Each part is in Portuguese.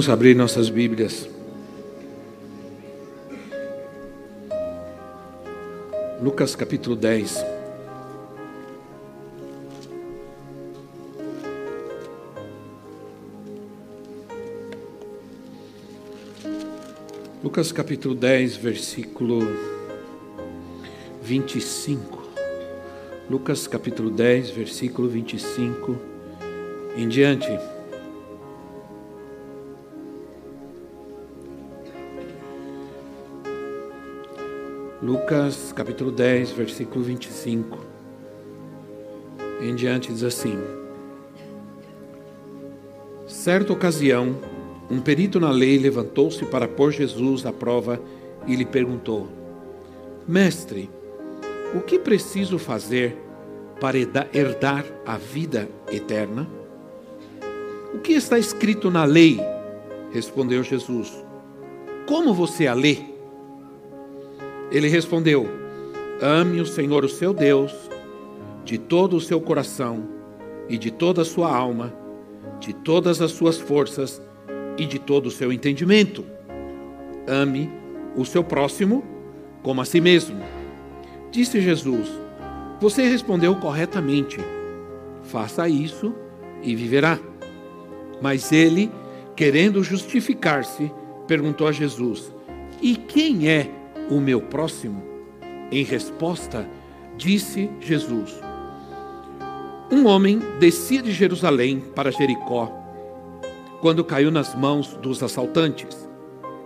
Vamos abrir nossas Bíblias. Lucas capítulo 10. Lucas capítulo 10, versículo 25. Lucas capítulo 10, versículo 25 em diante. Lucas capítulo 10, versículo 25. Em diante diz assim: Certa ocasião, um perito na lei levantou-se para pôr Jesus à prova e lhe perguntou: Mestre, o que preciso fazer para herdar a vida eterna? O que está escrito na lei? Respondeu Jesus. Como você a lê? Ele respondeu: Ame o Senhor, o seu Deus, de todo o seu coração e de toda a sua alma, de todas as suas forças e de todo o seu entendimento. Ame o seu próximo como a si mesmo. Disse Jesus: Você respondeu corretamente. Faça isso e viverá. Mas ele, querendo justificar-se, perguntou a Jesus: E quem é o meu próximo? Em resposta, disse Jesus: Um homem descia de Jerusalém para Jericó quando caiu nas mãos dos assaltantes.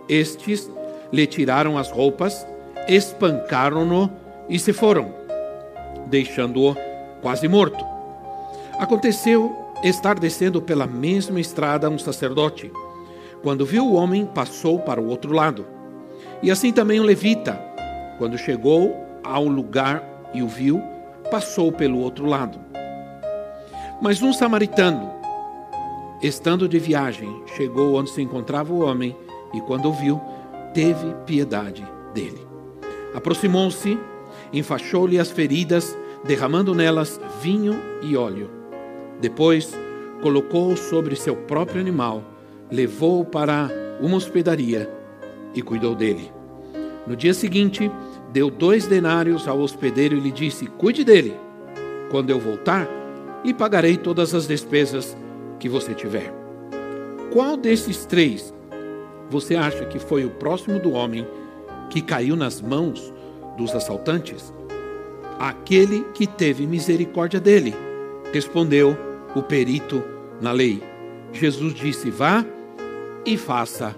Estes lhe tiraram as roupas, espancaram-no e se foram, deixando-o quase morto. Aconteceu estar descendo pela mesma estrada um sacerdote. Quando viu o homem, passou para o outro lado. E assim também o levita, quando chegou ao lugar e o viu, passou pelo outro lado. Mas um samaritano, estando de viagem, chegou onde se encontrava o homem e, quando o viu, teve piedade dele. Aproximou-se, enfaixou-lhe as feridas, derramando nelas vinho e óleo. Depois, colocou-o sobre seu próprio animal, levou-o para uma hospedaria e cuidou dele. No dia seguinte, deu dois denários ao hospedeiro e lhe disse: Cuide dele. Quando eu voltar, e pagarei todas as despesas que você tiver. Qual desses três você acha que foi o próximo do homem que caiu nas mãos dos assaltantes? Aquele que teve misericórdia dele, respondeu o perito na lei. Jesus disse: Vá e faça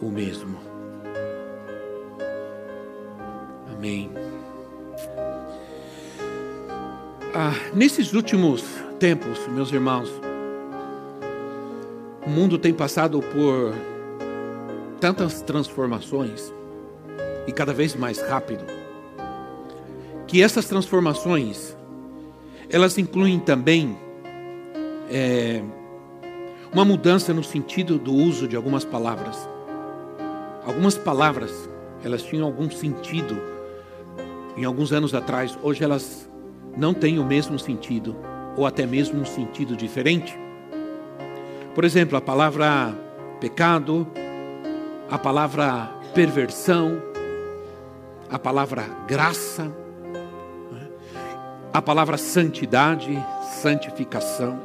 o mesmo. Amém. Ah, nesses últimos tempos, meus irmãos, o mundo tem passado por tantas transformações e cada vez mais rápido, que essas transformações elas incluem também é, uma mudança no sentido do uso de algumas palavras. Algumas palavras elas tinham algum sentido em alguns anos atrás, hoje elas não têm o mesmo sentido, ou até mesmo um sentido diferente. Por exemplo, a palavra pecado, a palavra perversão, a palavra graça, né? a palavra santidade, santificação.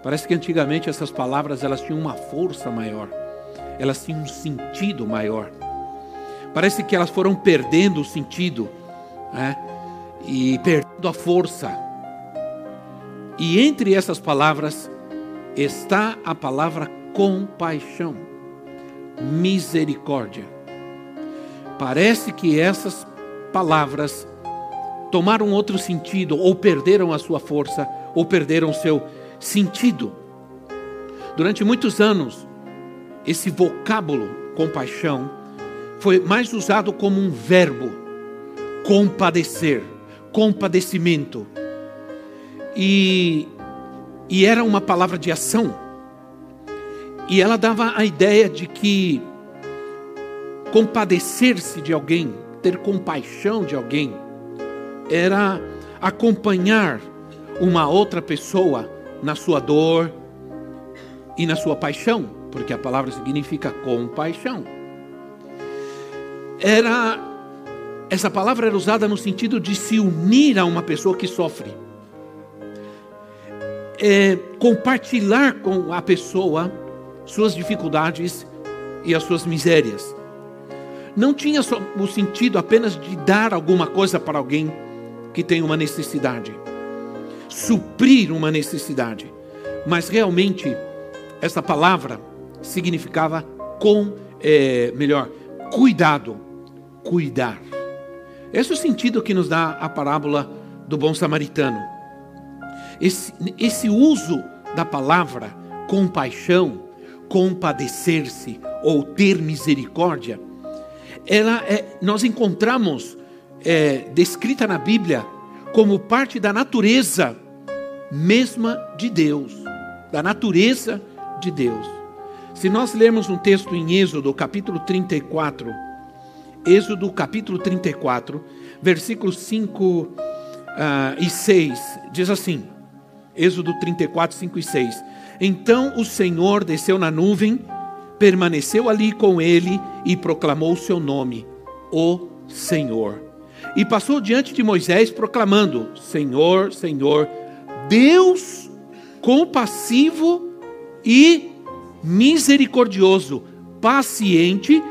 Parece que antigamente essas palavras elas tinham uma força maior, elas tinham um sentido maior. Parece que elas foram perdendo o sentido né? e perdendo a força. E entre essas palavras está a palavra compaixão, misericórdia. Parece que essas palavras tomaram outro sentido, ou perderam a sua força, ou perderam seu sentido. Durante muitos anos, esse vocábulo compaixão foi mais usado como um verbo, compadecer, compadecimento. E, e era uma palavra de ação. E ela dava a ideia de que compadecer-se de alguém, ter compaixão de alguém, era acompanhar uma outra pessoa na sua dor e na sua paixão, porque a palavra significa compaixão. Era essa palavra era usada no sentido de se unir a uma pessoa que sofre. É, compartilhar com a pessoa suas dificuldades e as suas misérias. Não tinha o sentido apenas de dar alguma coisa para alguém que tem uma necessidade, suprir uma necessidade, mas realmente essa palavra significava com, é, melhor, cuidado, cuidar. Esse é o sentido que nos dá a parábola do bom samaritano. Esse, esse uso da palavra compaixão, compadecer-se ou ter misericórdia, ela é, nós encontramos é, descrita na Bíblia como parte da natureza mesma de Deus, da natureza de Deus. Se nós lermos um texto em Êxodo, capítulo 34, Êxodo, capítulo 34, versículos 5 uh, e 6, diz assim: Êxodo 34, 5 e 6. Então o Senhor desceu na nuvem, permaneceu ali com ele e proclamou o seu nome, o Senhor e passou diante de Moisés proclamando: Senhor, Senhor, Deus compassivo e misericordioso, paciente,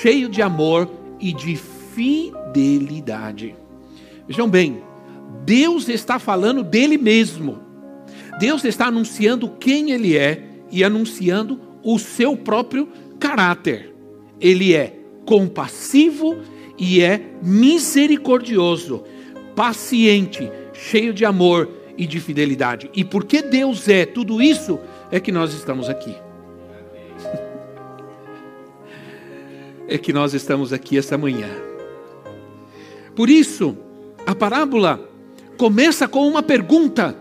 cheio de amor e de fidelidade. Vejam bem, Deus está falando dele mesmo. Deus está anunciando quem ele é e anunciando o seu próprio caráter. Ele é compassivo e é misericordioso, paciente, cheio de amor e de fidelidade. E porque Deus é tudo isso, é que nós estamos aqui. É que nós estamos aqui essa manhã. Por isso, a parábola começa com uma pergunta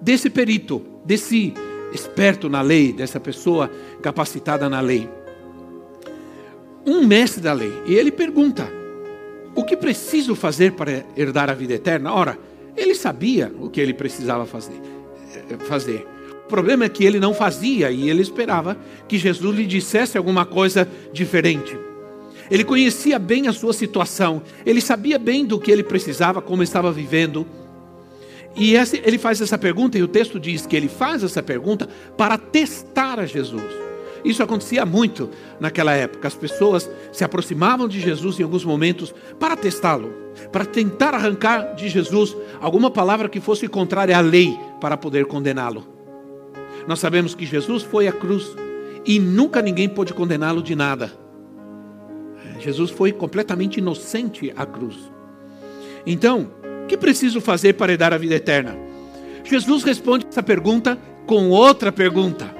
desse perito, desse esperto na lei, dessa pessoa capacitada na lei. Um mestre da lei. E ele pergunta: o que preciso fazer para herdar a vida eterna? Ora, ele sabia o que ele precisava fazer. Eh, fazer. O problema é que ele não fazia e ele esperava que Jesus lhe dissesse alguma coisa diferente. Ele conhecia bem a sua situação, ele sabia bem do que ele precisava, como estava vivendo. E ele faz essa pergunta, e o texto diz que ele faz essa pergunta para testar a Jesus. Isso acontecia muito naquela época. As pessoas se aproximavam de Jesus em alguns momentos para testá-lo, para tentar arrancar de Jesus alguma palavra que fosse contrária à lei para poder condená-lo. Nós sabemos que Jesus foi à cruz e nunca ninguém pôde condená-lo de nada. Jesus foi completamente inocente à cruz. Então, o que preciso fazer para dar a vida eterna? Jesus responde essa pergunta com outra pergunta.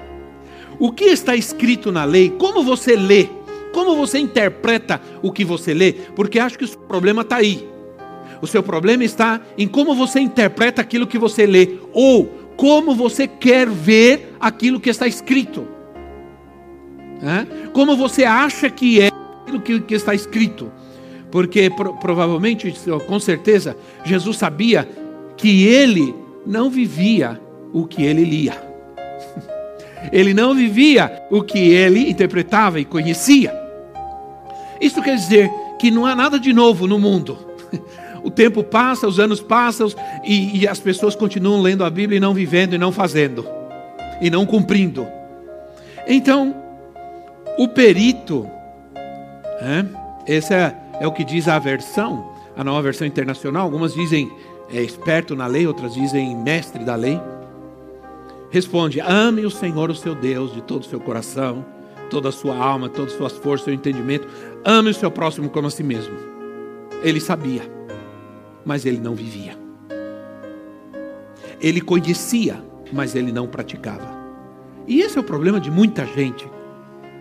O que está escrito na lei? Como você lê? Como você interpreta o que você lê? Porque acho que o problema está aí. O seu problema está em como você interpreta aquilo que você lê, ou como você quer ver aquilo que está escrito. Como você acha que é aquilo que, que está escrito. Porque pro, provavelmente, com certeza, Jesus sabia que ele não vivia o que ele lia. Ele não vivia o que ele interpretava e conhecia. Isso quer dizer que não há nada de novo no mundo. O tempo passa, os anos passam e, e as pessoas continuam lendo a Bíblia e não vivendo e não fazendo e não cumprindo. Então, o perito, esse é, é, o que diz a versão, a nova versão internacional. Algumas dizem é, esperto na lei, outras dizem mestre da lei. Responde: ame o Senhor, o seu Deus, de todo o seu coração, toda a sua alma, todas as suas forças, seu entendimento. Ame o seu próximo como a si mesmo. Ele sabia. mas ele não vivia. Ele conhecia, mas ele não praticava. E esse é o problema de muita gente,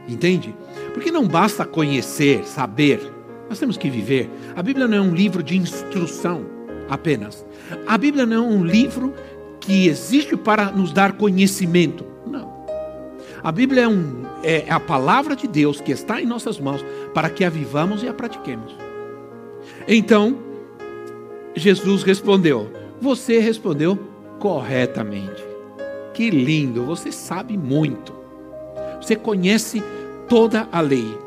entende? Porque não basta conhecer, saber, nós temos que viver. A Bíblia não é um livro de instrução apenas. A Bíblia não é um livro que existe para nos dar conhecimento. Não. A Bíblia é, um, é a palavra de Deus que está em nossas mãos para que a vivamos e a pratiquemos. Então, Jesus respondeu: Você respondeu corretamente. Que lindo, você sabe muito. Você conhece toda a lei,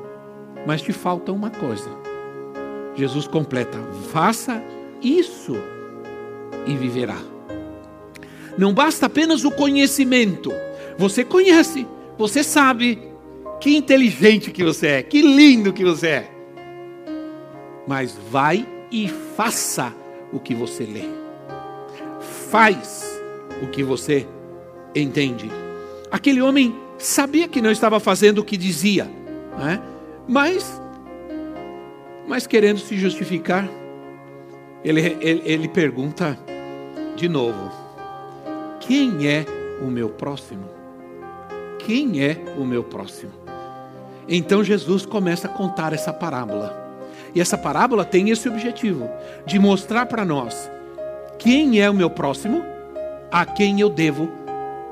mas te falta uma coisa. Jesus completa: faça isso e viverá. Não basta apenas o conhecimento. Você conhece, você sabe que inteligente que você é, que lindo que você é. Mas vai e faça o que você lê. Faz o que você entende. Aquele homem sabia que não estava fazendo o que dizia, né? mas, mas querendo se justificar, ele, ele, ele pergunta de novo: Quem é o meu próximo? Quem é o meu próximo? Então Jesus começa a contar essa parábola. E essa parábola tem esse objetivo de mostrar para nós quem é o meu próximo, a quem eu devo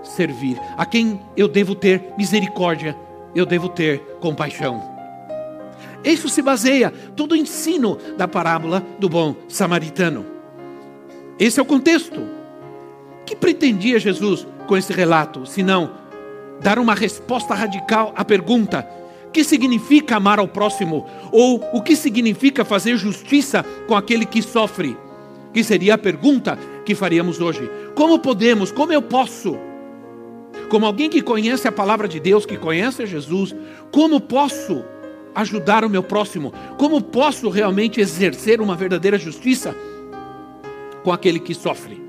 servir, a quem eu devo ter misericórdia, eu devo ter compaixão. Isso se baseia todo o ensino da parábola do bom samaritano. Esse é o contexto. Que pretendia Jesus com esse relato, se não dar uma resposta radical à pergunta: que significa amar ao próximo? Ou o que significa fazer justiça com aquele que sofre? Que seria a pergunta que faríamos hoje. Como podemos, como eu posso, como alguém que conhece a palavra de Deus, que conhece Jesus, como posso ajudar o meu próximo? Como posso realmente exercer uma verdadeira justiça com aquele que sofre?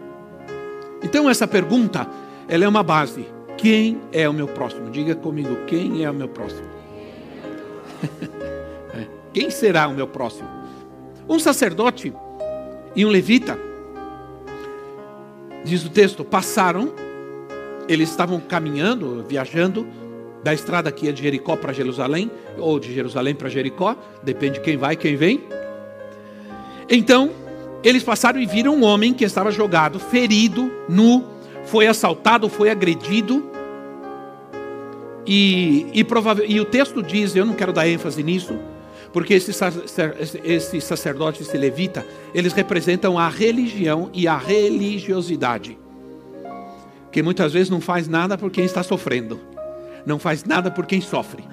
Então essa pergunta, ela é uma base. Quem é o meu próximo? Diga comigo, quem é o meu próximo? É, quem será o meu próximo? Um sacerdote e um levita, diz o texto, passaram, eles estavam caminhando, viajando, da estrada que é de Jericó para Jerusalém, ou de Jerusalém para Jericó, depende de quem vai, quem vem. Então, eles passaram e viram um homem que estava jogado, ferido, nu, foi assaltado, foi agredido. E, e, e o texto diz, eu não quero dar ênfase nisso, porque esse, esse sacerdote, esse levita, eles representam a religião e a religiosidade. Que muitas vezes não faz nada por quem está sofrendo não faz nada por quem sofre.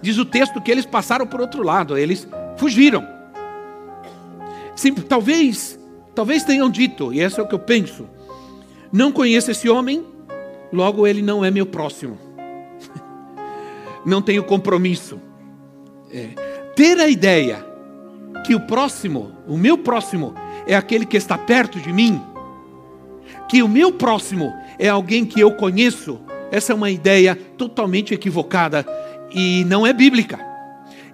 Diz o texto que eles passaram por outro lado, eles fugiram. Sim, talvez, talvez tenham dito, e isso é o que eu penso. Não conheço esse homem, logo ele não é meu próximo. não tenho compromisso. É. Ter a ideia que o próximo, o meu próximo, é aquele que está perto de mim, que o meu próximo é alguém que eu conheço, essa é uma ideia totalmente equivocada e não é bíblica.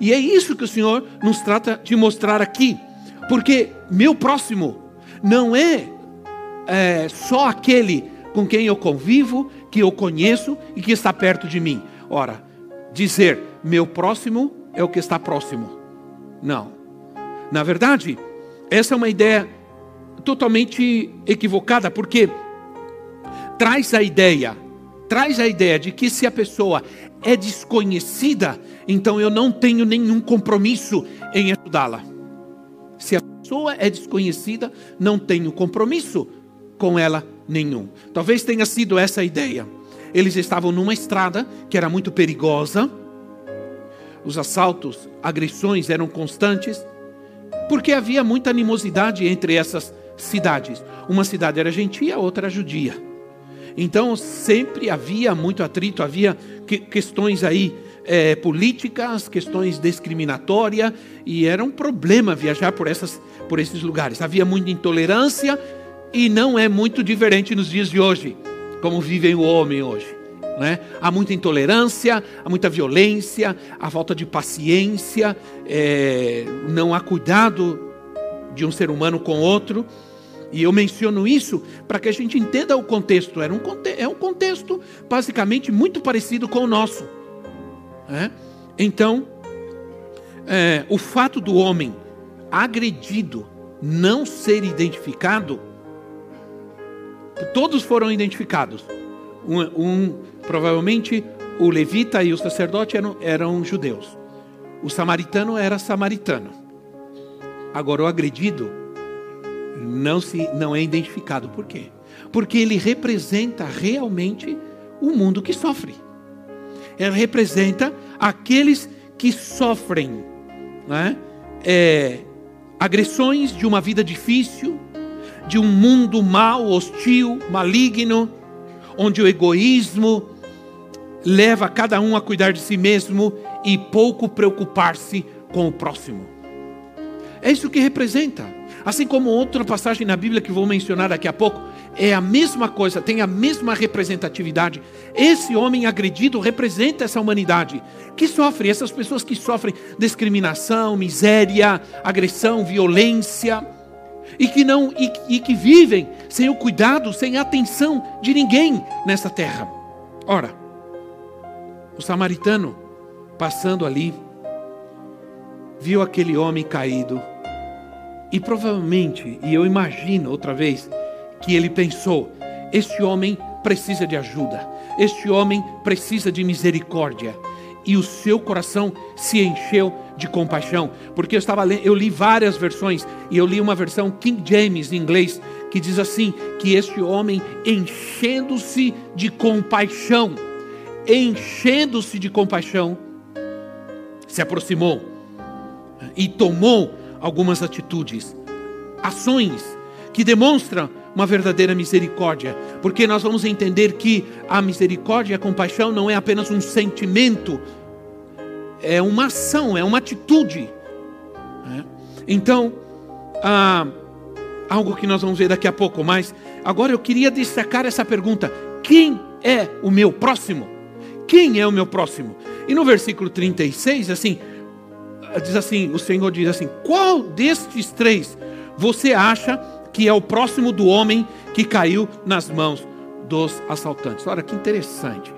E é isso que o Senhor nos trata de mostrar aqui, porque meu próximo não é, é só aquele com quem eu convivo, que eu conheço e que está perto de mim. Ora, dizer meu próximo é o que está próximo. Não. Na verdade, essa é uma ideia totalmente equivocada, porque traz a ideia traz a ideia de que se a pessoa é desconhecida, então eu não tenho nenhum compromisso em ajudá-la. Se a pessoa é desconhecida, não tenho compromisso com ela nenhum. Talvez tenha sido essa a ideia. Eles estavam numa estrada que era muito perigosa. Os assaltos, agressões eram constantes, porque havia muita animosidade entre essas cidades. Uma cidade era gentia, a outra era judia. Então sempre havia muito atrito, havia que, questões aí é, políticas, questões discriminatórias, e era um problema viajar por, essas, por esses lugares. Havia muita intolerância e não é muito diferente nos dias de hoje, como vivem o homem hoje. Né? Há muita intolerância, há muita violência, há falta de paciência, é, não há cuidado de um ser humano com outro. E eu menciono isso para que a gente entenda o contexto. Era um, é um contexto basicamente muito parecido com o nosso. É? Então, é, o fato do homem agredido não ser identificado, todos foram identificados. Um, um, provavelmente o levita e o sacerdote eram, eram judeus. O samaritano era samaritano. Agora o agredido não se não é identificado. Por quê? Porque ele representa realmente o mundo que sofre. Ele representa aqueles que sofrem né? é, agressões de uma vida difícil, de um mundo mau, hostil, maligno, onde o egoísmo leva cada um a cuidar de si mesmo e pouco preocupar-se com o próximo. É isso que representa. Assim como outra passagem na Bíblia que vou mencionar daqui a pouco, é a mesma coisa, tem a mesma representatividade. Esse homem agredido representa essa humanidade que sofre, essas pessoas que sofrem discriminação, miséria, agressão, violência e que não e, e que vivem sem o cuidado, sem a atenção de ninguém nessa terra. Ora, o samaritano passando ali viu aquele homem caído e provavelmente, e eu imagino outra vez, que ele pensou: este homem precisa de ajuda, este homem precisa de misericórdia. E o seu coração se encheu de compaixão, porque eu estava eu li várias versões e eu li uma versão King James em inglês que diz assim que este homem enchendo-se de compaixão, enchendo-se de compaixão, se aproximou e tomou algumas atitudes, ações que demonstram uma verdadeira misericórdia, porque nós vamos entender que a misericórdia e a compaixão não é apenas um sentimento, é uma ação, é uma atitude. Né? Então, ah, algo que nós vamos ver daqui a pouco, mas agora eu queria destacar essa pergunta: quem é o meu próximo? Quem é o meu próximo? E no versículo 36, assim, diz assim, o Senhor diz assim: qual destes três você acha que é o próximo do homem que caiu nas mãos dos assaltantes. Olha que interessante.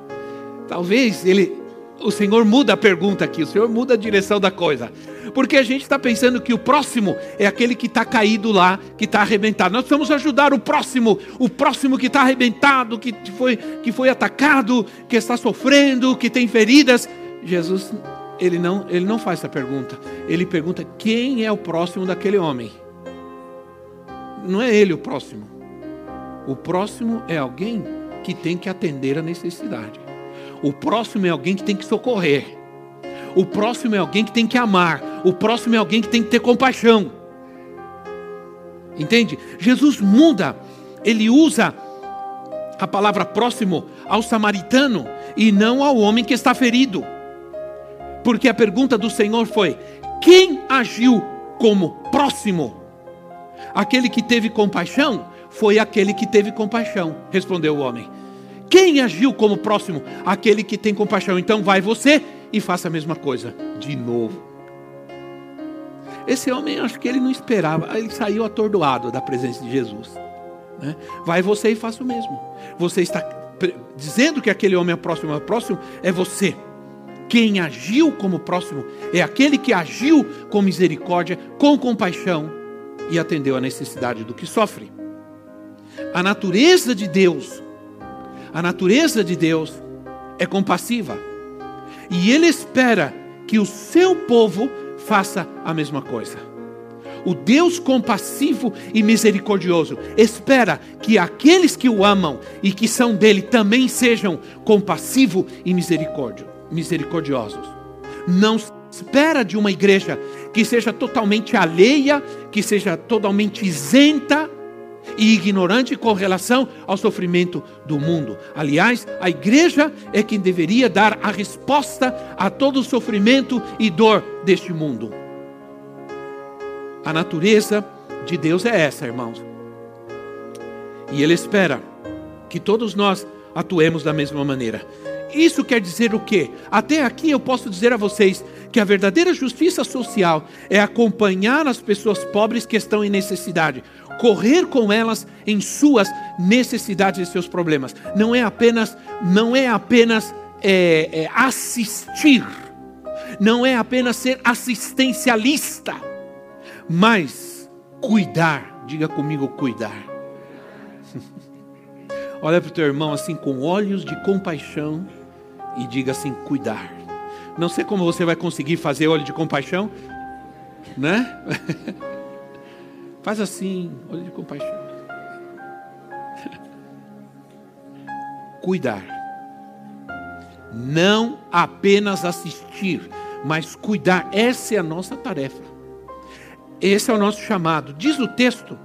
Talvez ele, o Senhor muda a pergunta aqui, o Senhor muda a direção da coisa. Porque a gente está pensando que o próximo é aquele que está caído lá, que está arrebentado. Nós vamos ajudar o próximo, o próximo que está arrebentado, que foi, que foi atacado, que está sofrendo, que tem feridas. Jesus, ele não, ele não faz essa pergunta. Ele pergunta quem é o próximo daquele homem não é ele o próximo. O próximo é alguém que tem que atender a necessidade. O próximo é alguém que tem que socorrer. O próximo é alguém que tem que amar. O próximo é alguém que tem que ter compaixão. Entende? Jesus muda, ele usa a palavra próximo ao samaritano e não ao homem que está ferido. Porque a pergunta do Senhor foi: quem agiu como próximo? Aquele que teve compaixão foi aquele que teve compaixão, respondeu o homem. Quem agiu como próximo? Aquele que tem compaixão. Então vai você e faça a mesma coisa, de novo. Esse homem, acho que ele não esperava, ele saiu atordoado da presença de Jesus. Né? Vai você e faça o mesmo. Você está dizendo que aquele homem é próximo, é próximo, é você. Quem agiu como próximo é aquele que agiu com misericórdia, com compaixão e atendeu à necessidade do que sofre. A natureza de Deus, a natureza de Deus é compassiva. E Ele espera que o seu povo faça a mesma coisa. O Deus compassivo e misericordioso espera que aqueles que o amam e que são dele também sejam compassivos e misericordiosos. Não espera de uma igreja que seja totalmente alheia, que seja totalmente isenta e ignorante com relação ao sofrimento do mundo. Aliás, a igreja é quem deveria dar a resposta a todo o sofrimento e dor deste mundo. A natureza de Deus é essa, irmãos. E Ele espera que todos nós atuemos da mesma maneira. Isso quer dizer o quê? Até aqui eu posso dizer a vocês que a verdadeira justiça social é acompanhar as pessoas pobres que estão em necessidade, correr com elas em suas necessidades e seus problemas. Não é apenas, não é apenas é, é, assistir, não é apenas ser assistencialista, mas cuidar. Diga comigo, cuidar. Olha para o teu irmão assim com olhos de compaixão e diga assim: cuidar. Não sei como você vai conseguir fazer olho de compaixão, né? Faz assim, olho de compaixão. Cuidar. Não apenas assistir, mas cuidar. Essa é a nossa tarefa. Esse é o nosso chamado. Diz o texto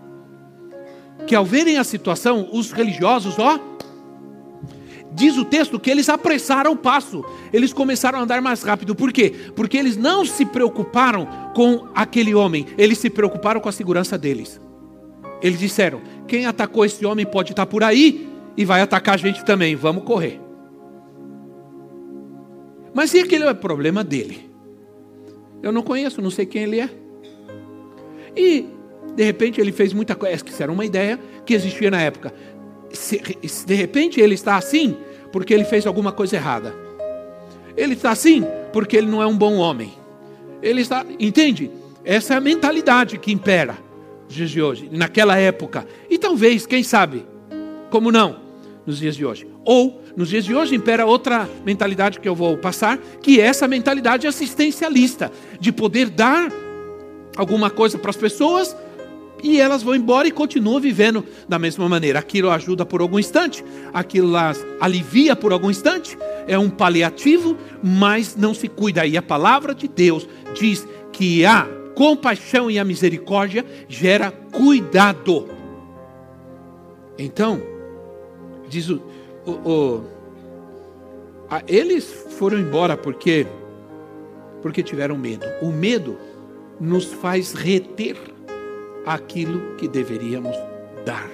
que ao verem a situação, os religiosos, ó, diz o texto que eles apressaram o passo, eles começaram a andar mais rápido. Por quê? Porque eles não se preocuparam com aquele homem, eles se preocuparam com a segurança deles. Eles disseram: quem atacou esse homem pode estar por aí e vai atacar a gente também, vamos correr. Mas e aquele é problema dele? Eu não conheço, não sei quem ele é. E de repente ele fez muita coisa, essa era uma ideia que existia na época. Se, de repente ele está assim porque ele fez alguma coisa errada. Ele está assim porque ele não é um bom homem. Ele está, entende? Essa é a mentalidade que impera nos dias de hoje, naquela época. E talvez, quem sabe, como não, nos dias de hoje. Ou, nos dias de hoje, impera outra mentalidade que eu vou passar, que é essa mentalidade assistencialista, de poder dar alguma coisa para as pessoas e elas vão embora e continuam vivendo da mesma maneira. Aquilo ajuda por algum instante, aquilo alivia por algum instante, é um paliativo, mas não se cuida. E a palavra de Deus diz que a compaixão e a misericórdia gera cuidado. Então, diz o, o, o a, eles foram embora porque porque tiveram medo. O medo nos faz reter aquilo que deveríamos dar.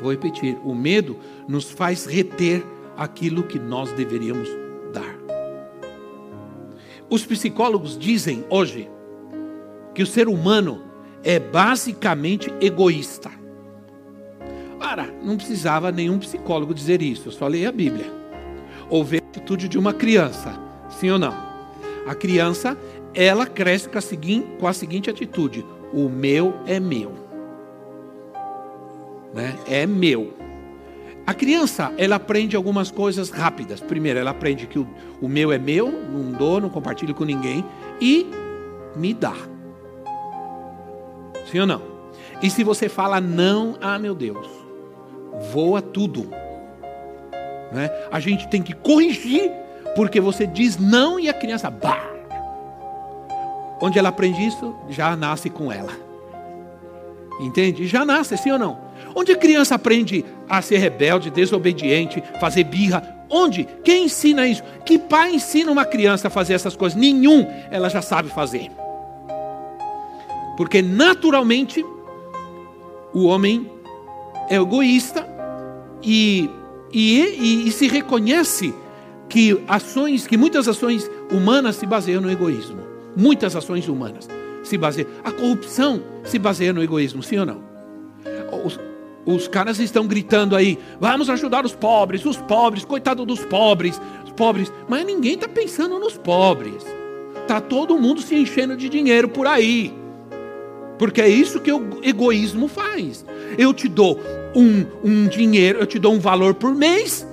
Vou repetir: o medo nos faz reter aquilo que nós deveríamos dar. Os psicólogos dizem hoje que o ser humano é basicamente egoísta. Ora, não precisava nenhum psicólogo dizer isso, eu só leio a Bíblia. Ou ver a atitude de uma criança, sim ou não? A criança, ela cresce com a seguinte, com a seguinte atitude: o meu é meu. Né? É meu. A criança, ela aprende algumas coisas rápidas. Primeiro, ela aprende que o, o meu é meu, não dou, não compartilho com ninguém. E me dá. Sim ou não? E se você fala não, ah meu Deus, voa tudo. Né? A gente tem que corrigir, porque você diz não e a criança, bah, Onde ela aprende isso, já nasce com ela. Entende? Já nasce, sim ou não? Onde a criança aprende a ser rebelde, desobediente, fazer birra? Onde? Quem ensina isso? Que pai ensina uma criança a fazer essas coisas? Nenhum, ela já sabe fazer. Porque naturalmente o homem é egoísta e, e, e, e se reconhece que ações, que muitas ações humanas se baseiam no egoísmo. Muitas ações humanas se baseiam. A corrupção se baseia no egoísmo, sim ou não? Os, os caras estão gritando aí: vamos ajudar os pobres, os pobres, coitado dos pobres, os pobres. Mas ninguém está pensando nos pobres. Está todo mundo se enchendo de dinheiro por aí. Porque é isso que o egoísmo faz. Eu te dou um, um dinheiro, eu te dou um valor por mês,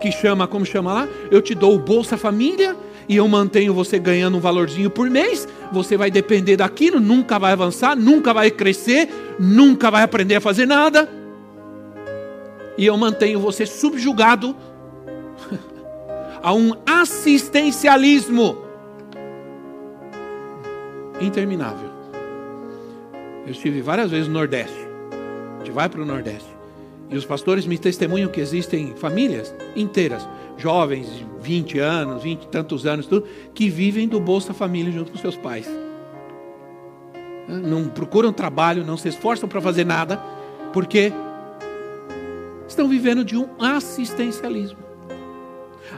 que chama, como chama lá? Eu te dou o Bolsa Família, e eu mantenho você ganhando um valorzinho por mês, você vai depender daquilo, nunca vai avançar, nunca vai crescer, nunca vai aprender a fazer nada. E eu mantenho você subjugado a um assistencialismo interminável. Eu estive várias vezes no Nordeste. A gente vai para o Nordeste. E os pastores me testemunham que existem famílias inteiras jovens de 20 anos, 20 e tantos anos, tudo, que vivem do Bolsa Família junto com seus pais. Não procuram trabalho, não se esforçam para fazer nada, porque estão vivendo de um assistencialismo.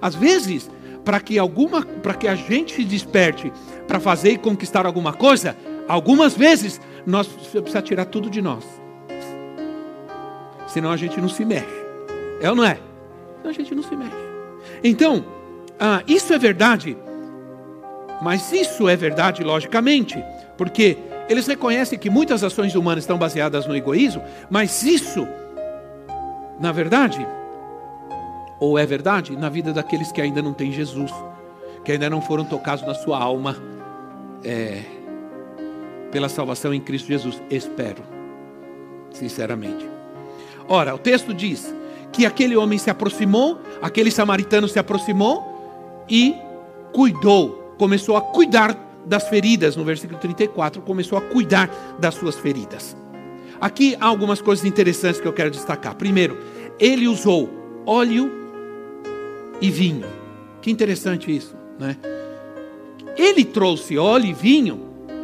Às vezes, para que alguma, para que a gente se desperte para fazer e conquistar alguma coisa, algumas vezes nós precisamos tirar tudo de nós. Senão a gente não se mexe. É ou não é? Senão a gente não se mexe. Então, ah, isso é verdade. Mas isso é verdade, logicamente, porque eles reconhecem que muitas ações humanas estão baseadas no egoísmo, mas isso, na verdade, ou é verdade, na vida daqueles que ainda não têm Jesus, que ainda não foram tocados na sua alma é, pela salvação em Cristo Jesus. Espero, sinceramente. Ora, o texto diz que aquele homem se aproximou, aquele samaritano se aproximou e cuidou, começou a cuidar das feridas, no versículo 34, começou a cuidar das suas feridas. Aqui há algumas coisas interessantes que eu quero destacar. Primeiro, ele usou óleo e vinho. Que interessante isso, né? Ele trouxe óleo e vinho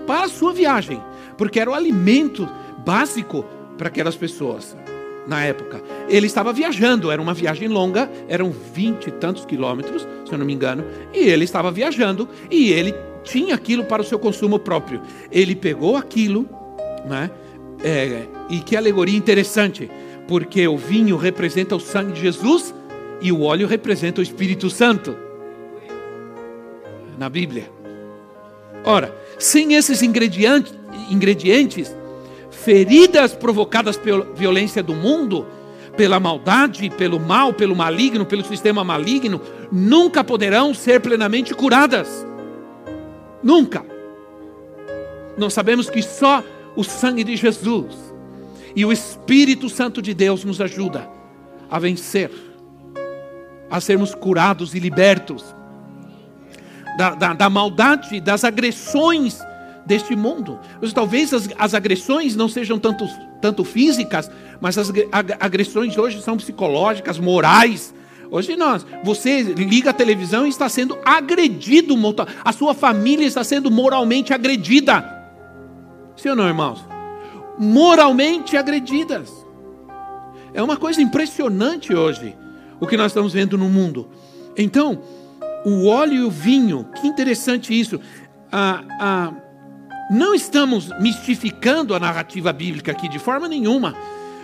para a sua viagem, porque era o alimento básico para aquelas pessoas na época. Ele estava viajando, era uma viagem longa, eram vinte e tantos quilômetros, se eu não me engano, e ele estava viajando e ele tinha aquilo para o seu consumo próprio. Ele pegou aquilo, né? É, e que alegoria interessante, porque o vinho representa o sangue de Jesus e o óleo representa o Espírito Santo. Na Bíblia. Ora, sem esses ingredientes, ingredientes feridas provocadas pela violência do mundo, pela maldade, pelo mal, pelo maligno, pelo sistema maligno, nunca poderão ser plenamente curadas. Nunca. Nós sabemos que só o sangue de Jesus e o Espírito Santo de Deus nos ajuda a vencer, a sermos curados e libertos da, da, da maldade, das agressões deste mundo. Talvez as, as agressões não sejam tanto, tanto físicas, mas as agressões hoje são psicológicas, morais. Hoje nós, você liga a televisão e está sendo agredido, a sua família está sendo moralmente agredida. Sim ou não, irmãos? Moralmente agredidas. É uma coisa impressionante hoje o que nós estamos vendo no mundo. Então, o óleo e o vinho, que interessante isso. Ah, não estamos mistificando a narrativa bíblica aqui de forma nenhuma,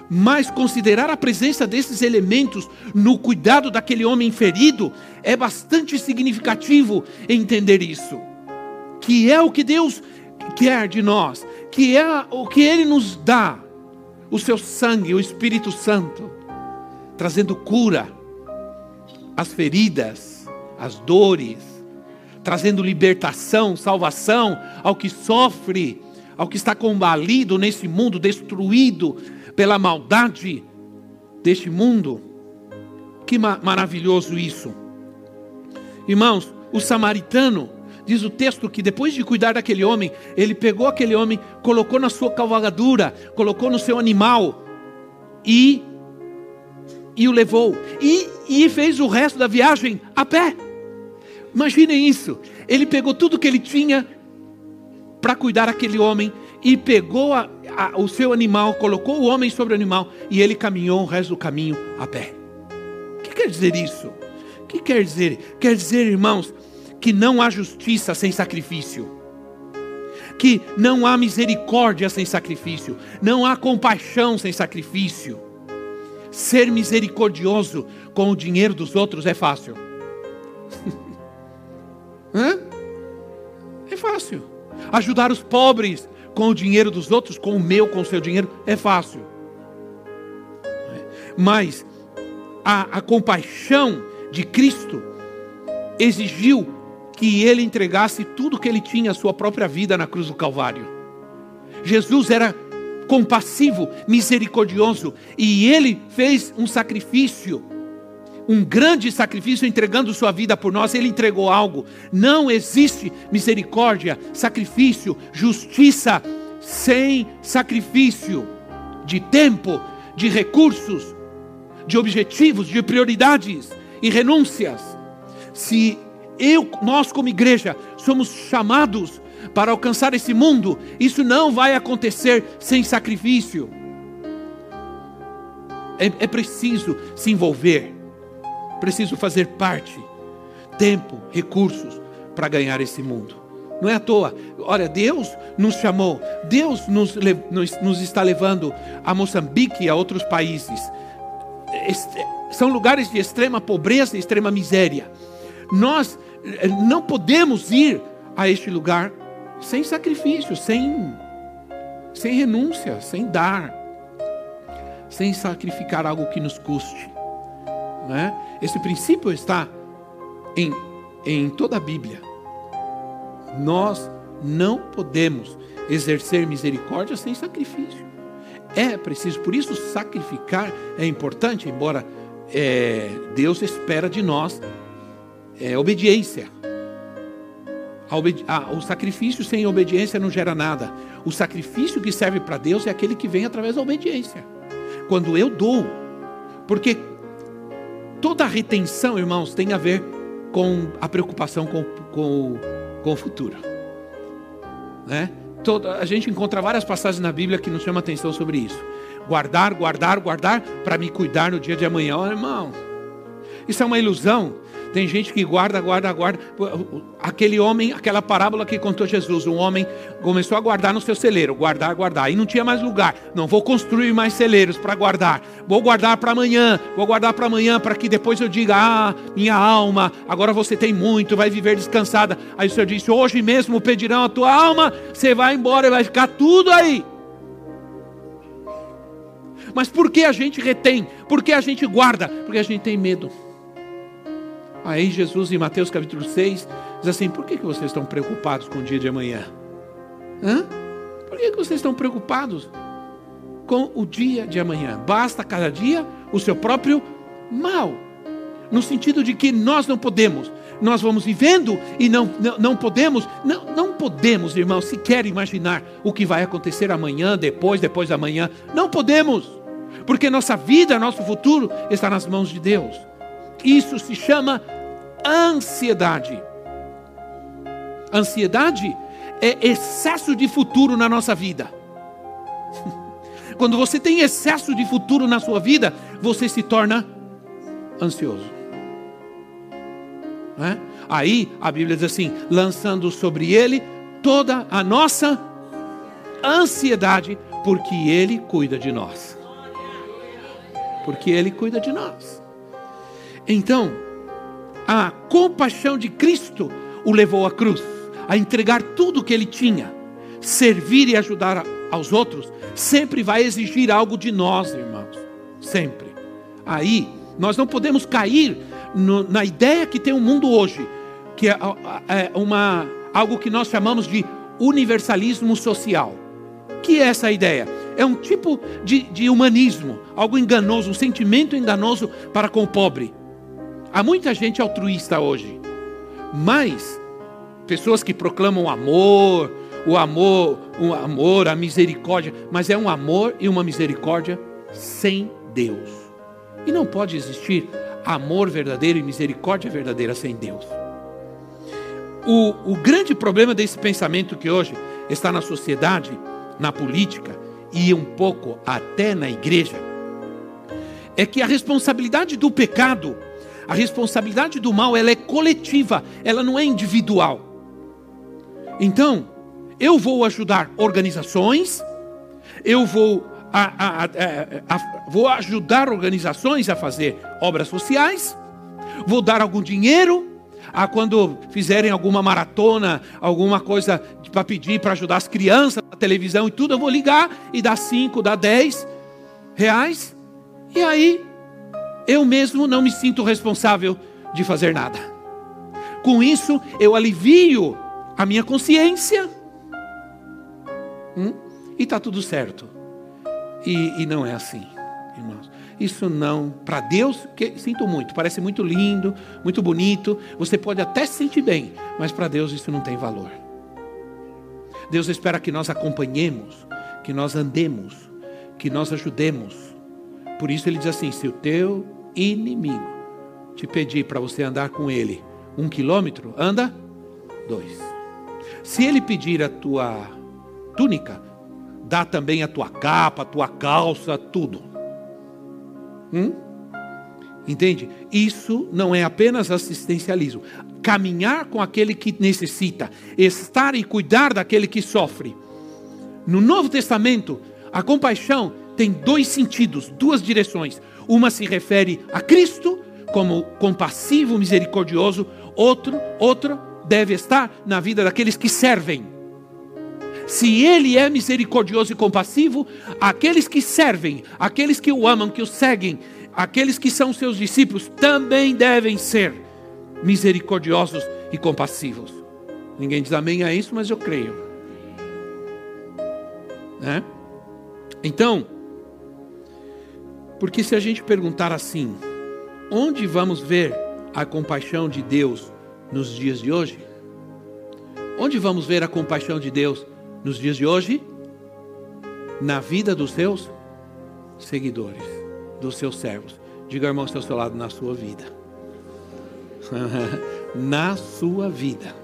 mas considerar a presença desses elementos no cuidado daquele homem ferido é bastante significativo entender isso. Que é o que Deus quer de nós, que é o que Ele nos dá, o seu sangue, o Espírito Santo, trazendo cura às feridas, às dores, trazendo libertação, salvação ao que sofre, ao que está combalido nesse mundo, destruído pela maldade deste mundo. Que maravilhoso isso. Irmãos, o samaritano, diz o texto que depois de cuidar daquele homem, ele pegou aquele homem, colocou na sua cavalgadura, colocou no seu animal e, e o levou. E, e fez o resto da viagem a pé. Imaginem isso. Ele pegou tudo que ele tinha para cuidar daquele homem e pegou a, a, o seu animal, colocou o homem sobre o animal e ele caminhou o resto do caminho a pé. O que quer dizer isso? O que quer dizer? Quer dizer, irmãos, que não há justiça sem sacrifício. Que não há misericórdia sem sacrifício, não há compaixão sem sacrifício. Ser misericordioso com o dinheiro dos outros é fácil. Hã? É fácil. Ajudar os pobres com o dinheiro dos outros, com o meu, com o seu dinheiro, é fácil. Mas a, a compaixão de Cristo exigiu que ele entregasse tudo que ele tinha, a sua própria vida na cruz do Calvário. Jesus era compassivo, misericordioso, e ele fez um sacrifício um grande sacrifício entregando sua vida por nós, ele entregou algo. Não existe misericórdia, sacrifício, justiça sem sacrifício de tempo, de recursos, de objetivos, de prioridades e renúncias. Se eu, nós como igreja, somos chamados para alcançar esse mundo, isso não vai acontecer sem sacrifício. É, é preciso se envolver preciso fazer parte. Tempo, recursos para ganhar esse mundo. Não é à toa. Olha, Deus nos chamou, Deus nos, nos, nos está levando a Moçambique e a outros países. Este, são lugares de extrema pobreza e extrema miséria. Nós eh, não podemos ir a este lugar sem sacrifício, sem, sem renúncia, sem dar, sem sacrificar algo que nos custe. Né? Esse princípio está em, em toda a Bíblia. Nós não podemos exercer misericórdia sem sacrifício. É preciso, por isso, sacrificar é importante, embora é, Deus espera de nós é, obediência. Obedi o sacrifício sem obediência não gera nada. O sacrifício que serve para Deus é aquele que vem através da obediência. Quando eu dou, porque toda retenção, irmãos, tem a ver com a preocupação com, com, com o futuro. Né? Toda, a gente encontra várias passagens na Bíblia que nos chamam atenção sobre isso. Guardar, guardar, guardar para me cuidar no dia de amanhã. Oh, irmão, isso é uma ilusão. Tem gente que guarda, guarda, guarda. Aquele homem, aquela parábola que contou Jesus, um homem começou a guardar no seu celeiro, guardar, guardar, e não tinha mais lugar. Não vou construir mais celeiros para guardar. Vou guardar para amanhã, vou guardar para amanhã para que depois eu diga: "Ah, minha alma, agora você tem muito, vai viver descansada". Aí o Senhor disse: "Hoje mesmo pedirão a tua alma, você vai embora e vai ficar tudo aí". Mas por que a gente retém? Por que a gente guarda? Porque a gente tem medo. Aí Jesus, em Mateus capítulo 6, diz assim: Por que, que vocês estão preocupados com o dia de amanhã? Hã? Por que, que vocês estão preocupados com o dia de amanhã? Basta cada dia o seu próprio mal. No sentido de que nós não podemos, nós vamos vivendo e não, não, não podemos, não, não podemos, irmãos, sequer imaginar o que vai acontecer amanhã, depois, depois da manhã. Não podemos, porque nossa vida, nosso futuro está nas mãos de Deus. Isso se chama ansiedade. Ansiedade é excesso de futuro na nossa vida. Quando você tem excesso de futuro na sua vida, você se torna ansioso. É? Aí a Bíblia diz assim: lançando sobre ele toda a nossa ansiedade, porque ele cuida de nós. Porque ele cuida de nós. Então, a compaixão de Cristo o levou à cruz, a entregar tudo o que ele tinha. Servir e ajudar aos outros sempre vai exigir algo de nós, irmãos. Sempre. Aí, nós não podemos cair no, na ideia que tem o mundo hoje, que é, é uma, algo que nós chamamos de universalismo social. Que é essa ideia? É um tipo de, de humanismo, algo enganoso, um sentimento enganoso para com o pobre. Há muita gente altruísta hoje, mas pessoas que proclamam amor, o amor, o amor, a misericórdia, mas é um amor e uma misericórdia sem Deus. E não pode existir amor verdadeiro e misericórdia verdadeira sem Deus. O, o grande problema desse pensamento que hoje está na sociedade, na política e um pouco até na igreja, é que a responsabilidade do pecado a responsabilidade do mal ela é coletiva, ela não é individual. Então, eu vou ajudar organizações, eu vou, a, a, a, vou ajudar organizações a fazer obras sociais, vou dar algum dinheiro, a quando fizerem alguma maratona, alguma coisa para pedir para ajudar as crianças na televisão e tudo, eu vou ligar e dar 5, dar 10 reais, e aí eu mesmo não me sinto responsável de fazer nada. Com isso, eu alivio a minha consciência. Hum? E está tudo certo. E, e, não é assim, irmãos. Isso não, para Deus, que, sinto muito, parece muito lindo, muito bonito. Você pode até se sentir bem, mas para Deus isso não tem valor. Deus espera que nós acompanhemos, que nós andemos, que nós ajudemos. Por isso ele diz assim: se o teu inimigo te pedir para você andar com ele um quilômetro, anda dois. Se ele pedir a tua túnica, dá também a tua capa, a tua calça, tudo. Hum? Entende? Isso não é apenas assistencialismo. Caminhar com aquele que necessita, estar e cuidar daquele que sofre. No Novo Testamento, a compaixão tem dois sentidos, duas direções. Uma se refere a Cristo como compassivo, misericordioso, outro, outro deve estar na vida daqueles que servem. Se ele é misericordioso e compassivo, aqueles que servem, aqueles que o amam, que o seguem, aqueles que são seus discípulos também devem ser misericordiosos e compassivos. Ninguém diz amém a isso, mas eu creio. Né? Então, porque se a gente perguntar assim, onde vamos ver a compaixão de Deus nos dias de hoje? Onde vamos ver a compaixão de Deus nos dias de hoje? Na vida dos seus seguidores dos seus servos. Diga irmão ao seu lado, na sua vida. na sua vida.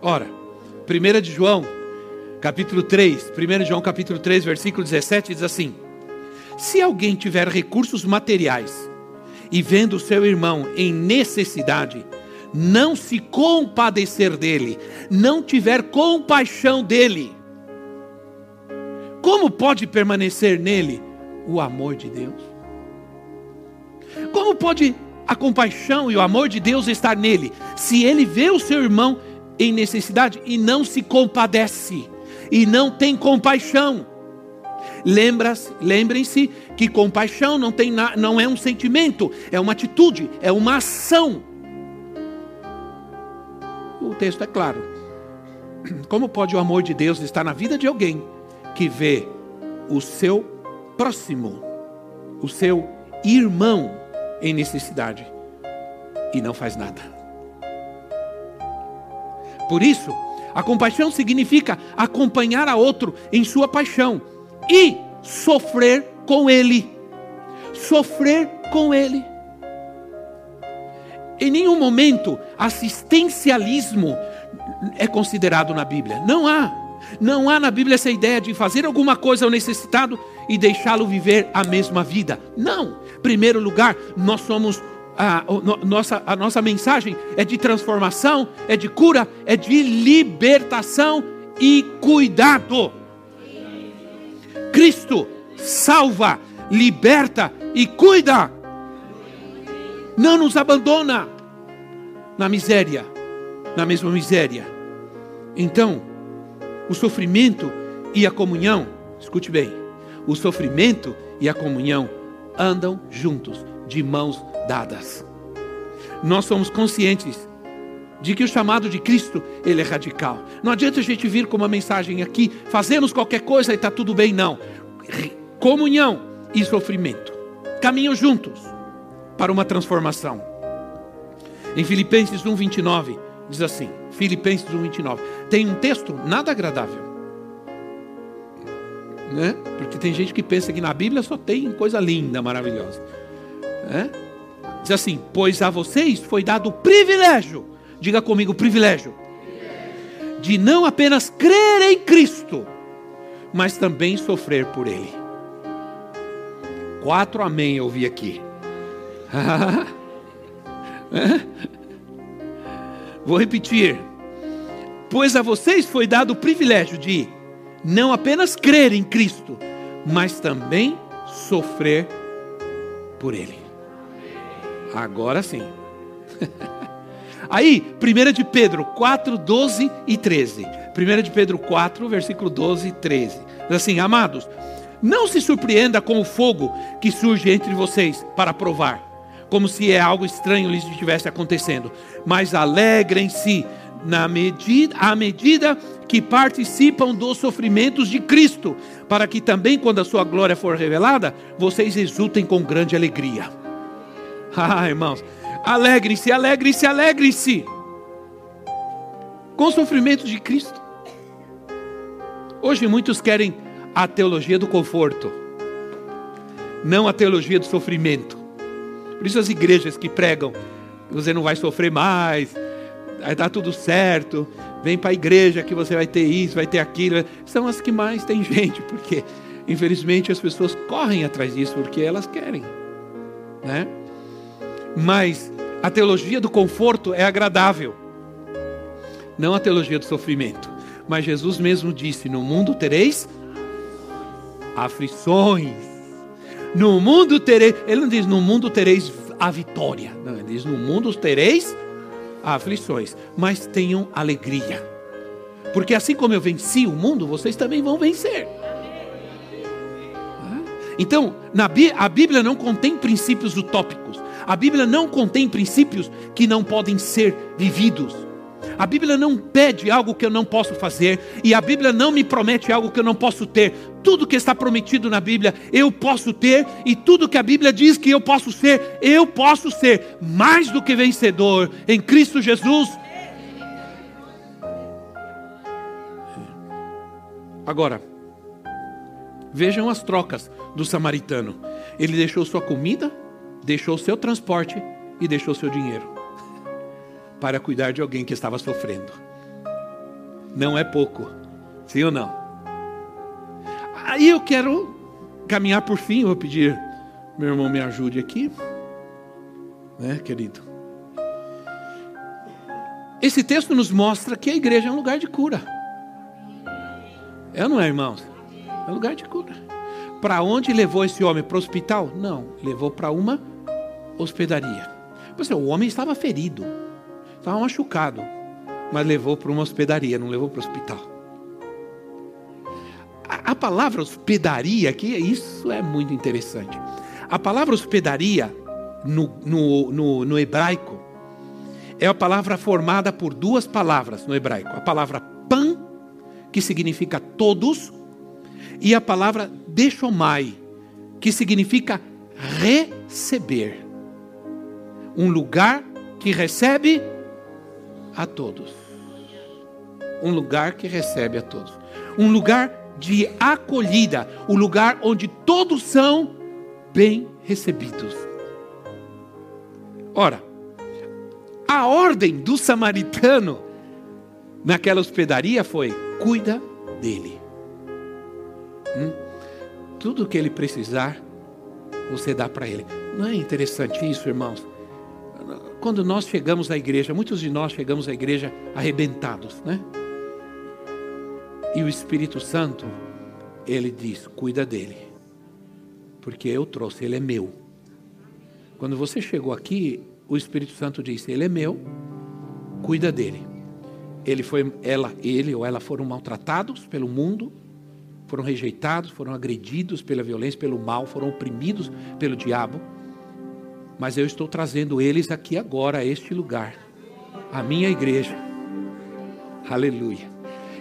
Ora, 1 de João, capítulo 3, 1 João capítulo 3, versículo 17, diz assim: Se alguém tiver recursos materiais e vendo seu irmão em necessidade, não se compadecer dele, não tiver compaixão dele, como pode permanecer nele o amor de Deus? Como pode a compaixão e o amor de Deus estar nele, se ele vê o seu irmão em necessidade e não se compadece, e não tem compaixão? Lembrem-se que compaixão não, tem, não é um sentimento, é uma atitude, é uma ação. O texto é claro. Como pode o amor de Deus estar na vida de alguém que vê o seu próximo, o seu irmão em necessidade e não faz nada. Por isso, a compaixão significa acompanhar a outro em sua paixão e sofrer com ele. Sofrer com ele. Em nenhum momento assistencialismo é considerado na Bíblia. Não há. Não há na Bíblia essa ideia de fazer alguma coisa ao necessitado e deixá-lo viver a mesma vida. Não. Primeiro lugar, nós somos a, nossa, a nossa mensagem é de transformação, é de cura, é de libertação e cuidado. Cristo salva, liberta e cuida. Não nos abandona na miséria, na mesma miséria. Então, o sofrimento e a comunhão, escute bem, o sofrimento e a comunhão andam juntos, de mãos dadas. Nós somos conscientes de que o chamado de Cristo, ele é radical. Não adianta a gente vir com uma mensagem aqui, fazemos qualquer coisa e está tudo bem, não. Comunhão e sofrimento caminham juntos para uma transformação. Em Filipenses 1:29 diz assim: Filipenses 1:29. Tem um texto nada agradável né? Porque tem gente que pensa que na Bíblia só tem coisa linda, maravilhosa. Né? Diz assim: Pois a vocês foi dado o privilégio, diga comigo, privilégio, de não apenas crer em Cristo, mas também sofrer por Ele. Quatro amém eu ouvi aqui. Vou repetir. Pois a vocês foi dado o privilégio de não apenas crer em Cristo, mas também sofrer por Ele. Agora sim. Aí, 1 de Pedro 4, 12 e 13. 1 de Pedro 4, versículo 12 e 13. Diz assim: Amados, não se surpreenda com o fogo que surge entre vocês para provar, como se é algo estranho lhes estivesse acontecendo, mas alegrem-se na medida, à medida que participam dos sofrimentos de Cristo, para que também, quando a sua glória for revelada, vocês exultem com grande alegria. Ah, irmãos, alegre-se, alegre-se, alegre-se com os sofrimentos de Cristo. Hoje muitos querem a teologia do conforto, não a teologia do sofrimento. Por isso as igrejas que pregam, você não vai sofrer mais, vai dar tudo certo, vem para a igreja que você vai ter isso, vai ter aquilo. São as que mais tem gente, porque infelizmente as pessoas correm atrás disso porque elas querem. né? Mas a teologia do conforto é agradável, não a teologia do sofrimento. Mas Jesus mesmo disse: No mundo tereis aflições. No mundo tereis, ele não diz no mundo tereis a vitória, não, ele diz no mundo tereis aflições, mas tenham alegria. Porque assim como eu venci o mundo, vocês também vão vencer. Então, na, a Bíblia não contém princípios utópicos. A Bíblia não contém princípios que não podem ser vividos. A Bíblia não pede algo que eu não posso fazer, e a Bíblia não me promete algo que eu não posso ter. Tudo que está prometido na Bíblia, eu posso ter, e tudo que a Bíblia diz que eu posso ser, eu posso ser mais do que vencedor em Cristo Jesus. Agora, vejam as trocas do samaritano. Ele deixou sua comida, deixou seu transporte e deixou seu dinheiro para cuidar de alguém que estava sofrendo. Não é pouco, sim ou não? Aí eu quero caminhar por fim, vou pedir, meu irmão me ajude aqui, né, querido? Esse texto nos mostra que a igreja é um lugar de cura. É ou não é, irmãos? É um lugar de cura. Para onde levou esse homem? Para o hospital? Não, levou para uma hospedaria. Você, o homem estava ferido, estava machucado, mas levou para uma hospedaria, não levou para o hospital. A, a palavra hospedaria aqui, isso é muito interessante. A palavra hospedaria no, no, no, no hebraico é a palavra formada por duas palavras no hebraico: a palavra pan, que significa todos, e a palavra deixomai, que significa receber. Um lugar que recebe a todos. Um lugar que recebe a todos. Um lugar de acolhida, o um lugar onde todos são bem recebidos. Ora, a ordem do samaritano naquela hospedaria foi: cuida dele. Hum? Tudo que ele precisar, você dá para ele. Não é interessante isso, irmãos? Quando nós chegamos à igreja, muitos de nós chegamos à igreja arrebentados, né? E o Espírito Santo, ele diz: cuida dele, porque eu trouxe, ele é meu. Quando você chegou aqui, o Espírito Santo disse: ele é meu, cuida dele. Ele foi, ela, ele ou ela foram maltratados pelo mundo, foram rejeitados, foram agredidos pela violência, pelo mal, foram oprimidos pelo diabo. Mas eu estou trazendo eles aqui agora, a este lugar, a minha igreja. Aleluia.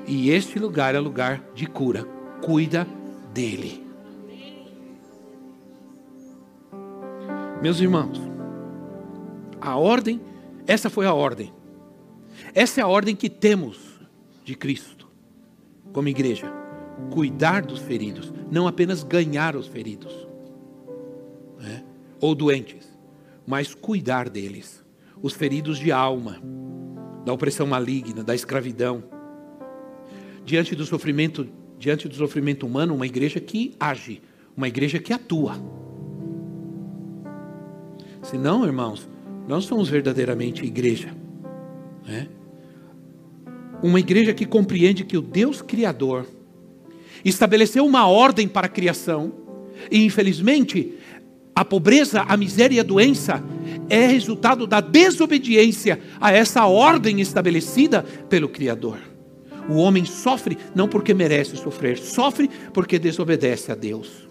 E este lugar é lugar de cura. Cuida dele. Meus irmãos, a ordem, essa foi a ordem. Essa é a ordem que temos de Cristo, como igreja cuidar dos feridos, não apenas ganhar os feridos né? ou doentes, mas cuidar deles, os feridos de alma, da opressão maligna, da escravidão. Diante do sofrimento, diante do sofrimento humano, uma igreja que age, uma igreja que atua. Senão, irmãos, nós somos verdadeiramente igreja. Né? Uma igreja que compreende que o Deus Criador estabeleceu uma ordem para a criação, e infelizmente, a pobreza, a miséria e a doença é resultado da desobediência a essa ordem estabelecida pelo Criador. O homem sofre não porque merece sofrer, sofre porque desobedece a Deus.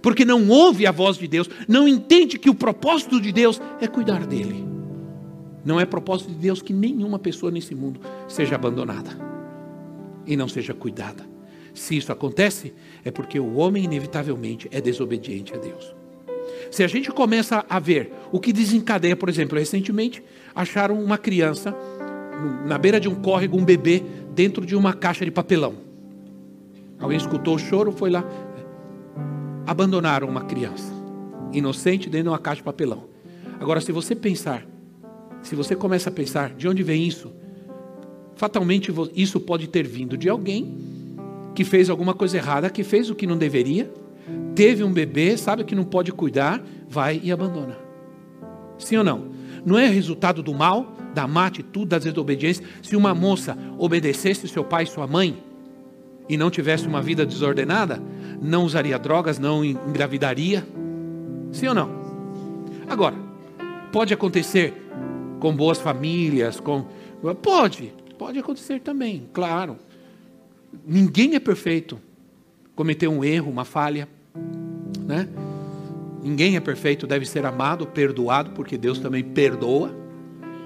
Porque não ouve a voz de Deus, não entende que o propósito de Deus é cuidar dele. Não é propósito de Deus que nenhuma pessoa nesse mundo seja abandonada e não seja cuidada. Se isso acontece, é porque o homem inevitavelmente é desobediente a Deus. Se a gente começa a ver o que desencadeia, por exemplo, recentemente acharam uma criança na beira de um córrego, um bebê dentro de uma caixa de papelão. Alguém escutou o choro, foi lá. Abandonaram uma criança inocente dentro de uma caixa de papelão. Agora, se você pensar, se você começa a pensar de onde vem isso, fatalmente isso pode ter vindo de alguém que fez alguma coisa errada, que fez o que não deveria, teve um bebê, sabe que não pode cuidar, vai e abandona. Sim ou não? Não é resultado do mal, da má atitude, da desobediência. Se uma moça obedecesse seu pai e sua mãe e não tivesse uma vida desordenada, não usaria drogas, não engravidaria. Sim ou não? Agora, pode acontecer com boas famílias, com pode, pode acontecer também, claro. Ninguém é perfeito. Cometeu um erro, uma falha, né? Ninguém é perfeito, deve ser amado, perdoado, porque Deus também perdoa.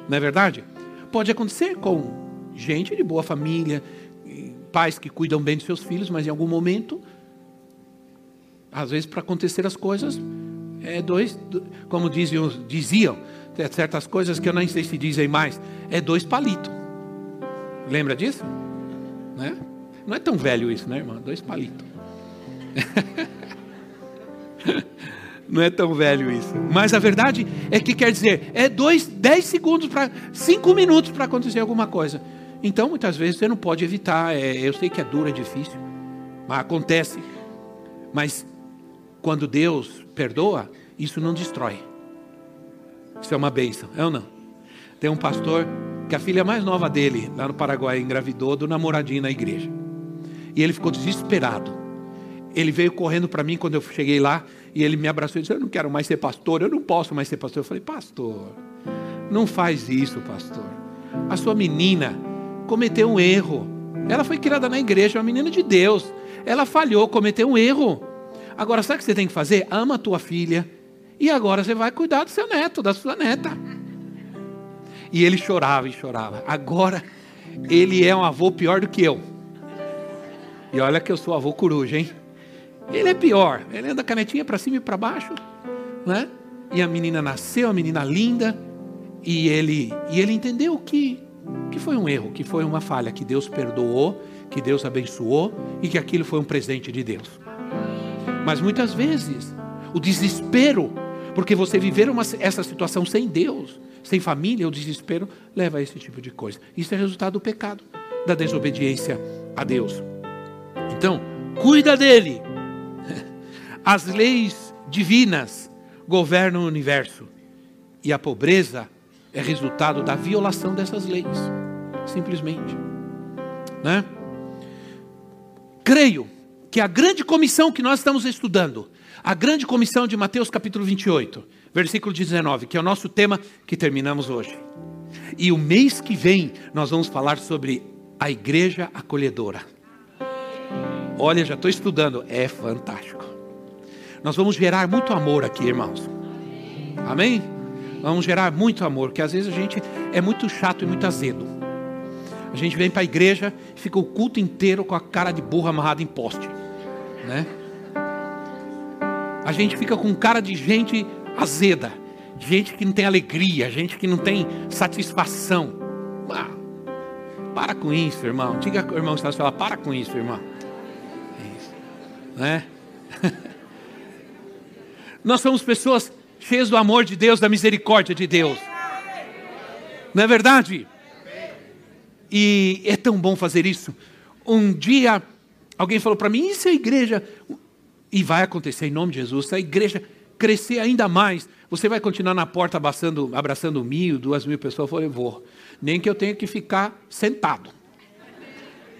Não é verdade? Pode acontecer com gente de boa família, pais que cuidam bem de seus filhos, mas em algum momento, às vezes para acontecer as coisas, é dois, como diziam, diziam, certas coisas que eu nem sei se dizem mais, é dois palitos. Lembra disso? Né? Não é tão velho isso, né, irmão? Dois palitos. Não é tão velho isso. Mas a verdade é que quer dizer, é dois, dez segundos para cinco minutos para acontecer alguma coisa. Então, muitas vezes você não pode evitar. É, eu sei que é duro, é difícil, mas acontece. Mas quando Deus perdoa, isso não destrói. Isso é uma bênção, é ou não? Tem um pastor que a filha mais nova dele, lá no Paraguai, engravidou do namoradinho na igreja. E ele ficou desesperado. Ele veio correndo para mim quando eu cheguei lá e ele me abraçou e disse: Eu não quero mais ser pastor, eu não posso mais ser pastor. Eu falei: Pastor, não faz isso, pastor. A sua menina cometeu um erro. Ela foi criada na igreja, uma menina de Deus. Ela falhou, cometeu um erro. Agora, sabe o que você tem que fazer? Ama a tua filha. E agora você vai cuidar do seu neto, da sua neta. E ele chorava e chorava. Agora, ele é um avô pior do que eu. E olha que eu sou avô coruja, hein? Ele é pior. Ele anda canetinha para cima e para baixo, né? E a menina nasceu, a menina linda, e ele e ele entendeu que que foi um erro, que foi uma falha, que Deus perdoou, que Deus abençoou e que aquilo foi um presente de Deus. Mas muitas vezes o desespero, porque você viver uma, essa situação sem Deus, sem família, o desespero leva a esse tipo de coisa. Isso é resultado do pecado, da desobediência a Deus. Então, cuida dele. As leis divinas governam o universo e a pobreza é resultado da violação dessas leis, simplesmente. Né? Creio que a grande comissão que nós estamos estudando, a grande comissão de Mateus capítulo 28, versículo 19, que é o nosso tema que terminamos hoje. E o mês que vem nós vamos falar sobre a igreja acolhedora. Olha, já estou estudando, é fantástico. Nós vamos gerar muito amor aqui, irmãos. Amém? Vamos gerar muito amor, porque às vezes a gente é muito chato e muito azedo. A gente vem para a igreja e fica o culto inteiro com a cara de burro amarrada em poste, né? A gente fica com cara de gente azeda, gente que não tem alegria, gente que não tem satisfação. Ah, para com isso, irmão. Diga irmão que falar, para com isso, irmão. Isso. Né? Nós somos pessoas cheios do amor de Deus, da misericórdia de Deus. Não é verdade? E é tão bom fazer isso. Um dia, alguém falou para mim: se a igreja. E vai acontecer em nome de Jesus, a igreja crescer ainda mais, você vai continuar na porta abraçando, abraçando mil, duas mil pessoas? Eu falei: vou. Nem que eu tenha que ficar sentado.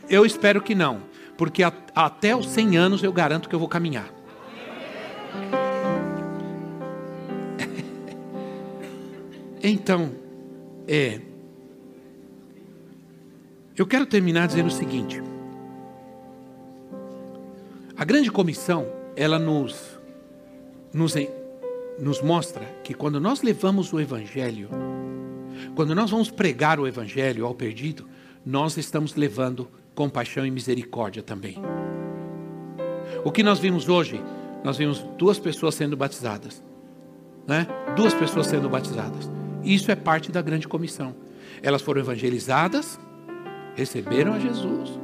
Eu espero que não, porque a, até os 100 anos eu garanto que eu vou caminhar. Então, é. Eu quero terminar dizendo o seguinte: a grande comissão, ela nos, nos, nos mostra que quando nós levamos o Evangelho, quando nós vamos pregar o Evangelho ao perdido, nós estamos levando compaixão e misericórdia também. O que nós vimos hoje? Nós vimos duas pessoas sendo batizadas, né? Duas pessoas sendo batizadas. Isso é parte da grande comissão. Elas foram evangelizadas, receberam a Jesus,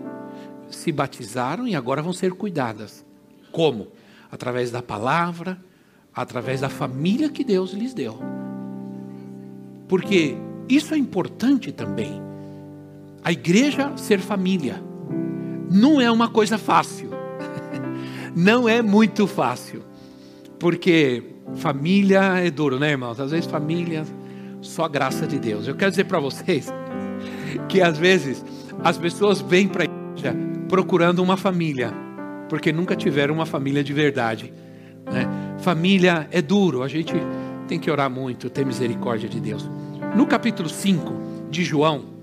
se batizaram e agora vão ser cuidadas. Como? Através da palavra, através da família que Deus lhes deu. Porque isso é importante também. A igreja ser família não é uma coisa fácil. não é muito fácil. Porque família é duro, né, irmãos? Às vezes família, só a graça de Deus. Eu quero dizer para vocês que às vezes as pessoas vêm para a igreja procurando uma família, porque nunca tiveram uma família de verdade. Né? Família é duro, a gente tem que orar muito, ter misericórdia de Deus. No capítulo 5 de João,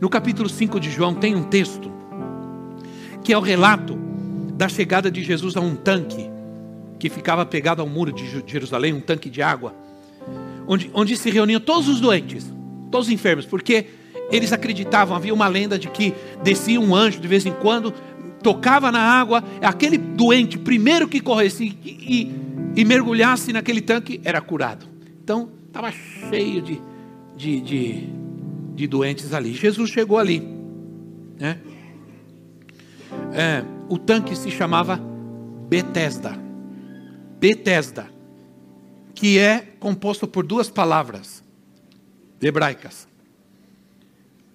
no capítulo 5 de João tem um texto que é o relato da chegada de Jesus a um tanque que ficava pegado ao muro de Jerusalém, um tanque de água, onde, onde se reuniam todos os doentes, todos os enfermos, porque eles acreditavam, havia uma lenda de que descia um anjo de vez em quando, tocava na água, aquele doente, primeiro que corresse e, e, e mergulhasse naquele tanque, era curado. Então, estava cheio de, de, de, de, doentes ali. Jesus chegou ali. Né? É, o tanque se chamava Betesda. Betesda, que é composto por duas palavras hebraicas.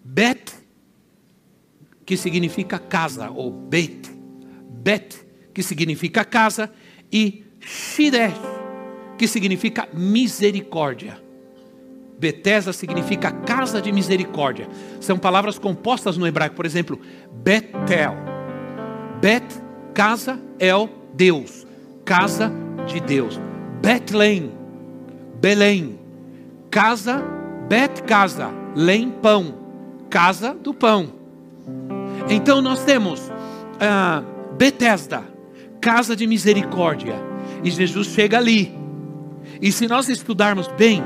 Bet, que significa casa, ou Beit. Bet, que significa casa, e Shiresh, que significa misericórdia. Betesda significa casa de misericórdia. São palavras compostas no hebraico, por exemplo, Betel. Bet, casa, El, Deus. Casa de Deus. Betlém, Belém, casa, Bet casa, Lém pão, casa do pão. Então nós temos ah, Betesda, casa de misericórdia, e Jesus chega ali. E se nós estudarmos bem,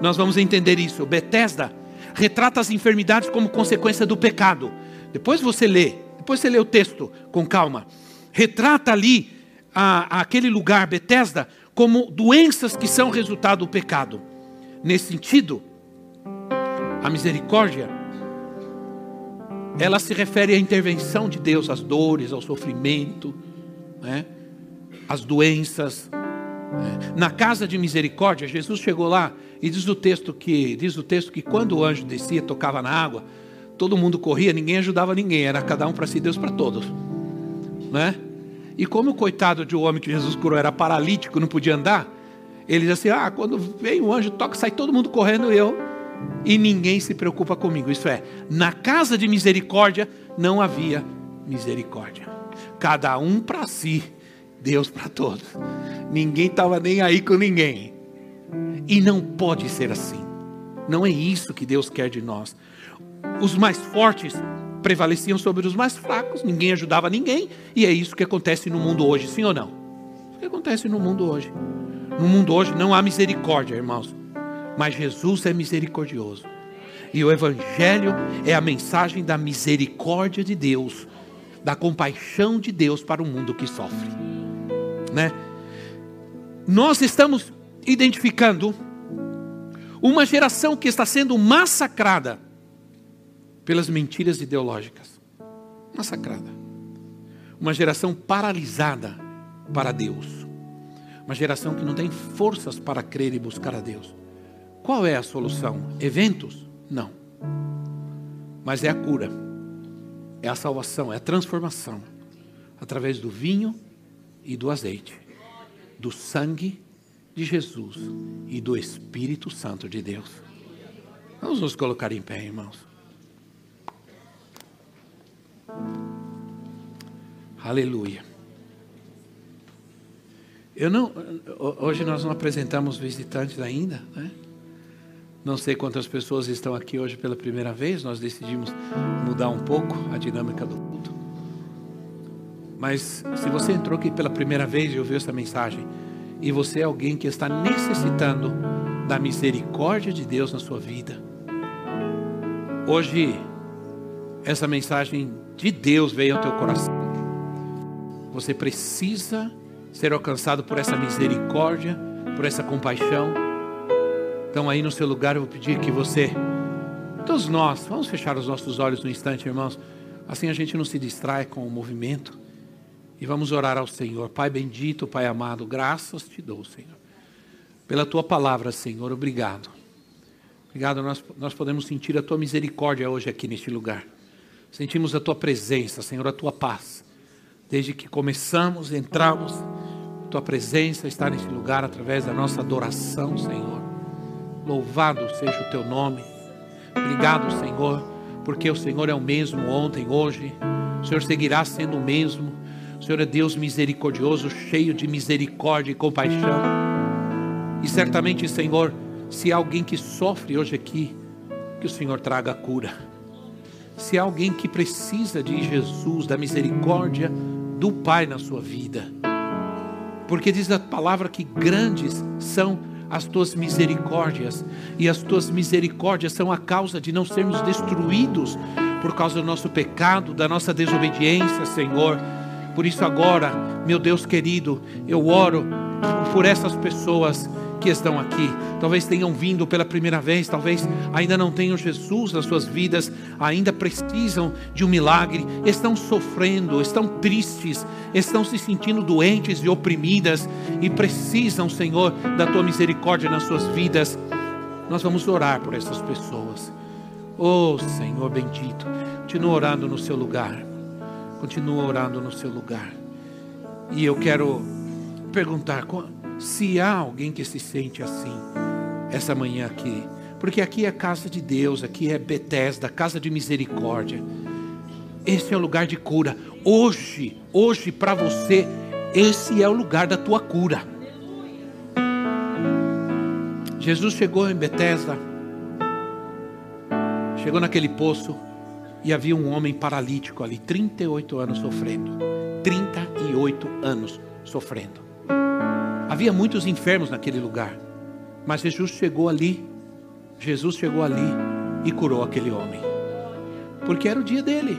nós vamos entender isso. Betesda retrata as enfermidades como consequência do pecado. Depois você lê, depois você lê o texto com calma. Retrata ali a, aquele lugar, Betesda, como doenças que são resultado do pecado. Nesse sentido, a misericórdia, ela se refere à intervenção de Deus, às dores, ao sofrimento, né? às doenças. Né? Na casa de misericórdia, Jesus chegou lá e diz o texto que diz o texto que quando o anjo descia, tocava na água, todo mundo corria, ninguém ajudava ninguém, era cada um para si, Deus para todos, né? E como o coitado de um homem que Jesus curou era paralítico, não podia andar, ele diz assim: Ah, quando vem o anjo, toca, sai todo mundo correndo, eu. E ninguém se preocupa comigo. Isso é, na casa de misericórdia não havia misericórdia. Cada um para si, Deus para todos. Ninguém estava nem aí com ninguém. E não pode ser assim. Não é isso que Deus quer de nós. Os mais fortes prevaleciam sobre os mais fracos, ninguém ajudava ninguém, e é isso que acontece no mundo hoje, sim ou não? O que acontece no mundo hoje? No mundo hoje não há misericórdia, irmãos, mas Jesus é misericordioso. E o Evangelho é a mensagem da misericórdia de Deus, da compaixão de Deus para o mundo que sofre. Né? Nós estamos identificando uma geração que está sendo massacrada pelas mentiras ideológicas. Massacrada. Uma geração paralisada para Deus. Uma geração que não tem forças para crer e buscar a Deus. Qual é a solução? Eventos? Não. Mas é a cura. É a salvação, é a transformação. Através do vinho e do azeite. Do sangue de Jesus e do Espírito Santo de Deus. Vamos nos colocar em pé, irmãos. Aleluia. Eu não, hoje nós não apresentamos visitantes ainda, né? Não sei quantas pessoas estão aqui hoje pela primeira vez. Nós decidimos mudar um pouco a dinâmica do. Mas se você entrou aqui pela primeira vez e ouviu essa mensagem, e você é alguém que está necessitando da misericórdia de Deus na sua vida, hoje essa mensagem de Deus veio ao teu coração. Você precisa ser alcançado por essa misericórdia, por essa compaixão. Então, aí no seu lugar, eu vou pedir que você, todos nós, vamos fechar os nossos olhos um instante, irmãos. Assim a gente não se distrai com o movimento. E vamos orar ao Senhor. Pai bendito, Pai amado, graças te dou, Senhor. Pela tua palavra, Senhor, obrigado. Obrigado, nós, nós podemos sentir a tua misericórdia hoje aqui neste lugar. Sentimos a tua presença, Senhor, a tua paz. Desde que começamos, entramos, tua presença está nesse lugar através da nossa adoração, Senhor. Louvado seja o teu nome. Obrigado, Senhor, porque o Senhor é o mesmo ontem, hoje. O Senhor seguirá sendo o mesmo. O Senhor é Deus misericordioso, cheio de misericórdia e compaixão. E certamente, Senhor, se há alguém que sofre hoje aqui, que o Senhor traga a cura. Se há alguém que precisa de Jesus, da misericórdia do Pai na sua vida. Porque diz a palavra que grandes são as tuas misericórdias, e as tuas misericórdias são a causa de não sermos destruídos por causa do nosso pecado, da nossa desobediência, Senhor. Por isso, agora, meu Deus querido, eu oro por essas pessoas que estão aqui, talvez tenham vindo pela primeira vez, talvez ainda não tenham Jesus nas suas vidas, ainda precisam de um milagre, estão sofrendo, estão tristes, estão se sentindo doentes e oprimidas e precisam, Senhor, da tua misericórdia nas suas vidas. Nós vamos orar por essas pessoas. Oh, Senhor bendito, continua orando no seu lugar. Continua orando no seu lugar. E eu quero perguntar se há alguém que se sente assim, essa manhã aqui, porque aqui é casa de Deus, aqui é Betesda, casa de misericórdia. Esse é o lugar de cura. Hoje, hoje para você, esse é o lugar da tua cura. Jesus chegou em Betesda, chegou naquele poço e havia um homem paralítico ali, 38 anos sofrendo. 38 anos sofrendo. Havia muitos enfermos naquele lugar, mas Jesus chegou ali, Jesus chegou ali e curou aquele homem, porque era o dia dele,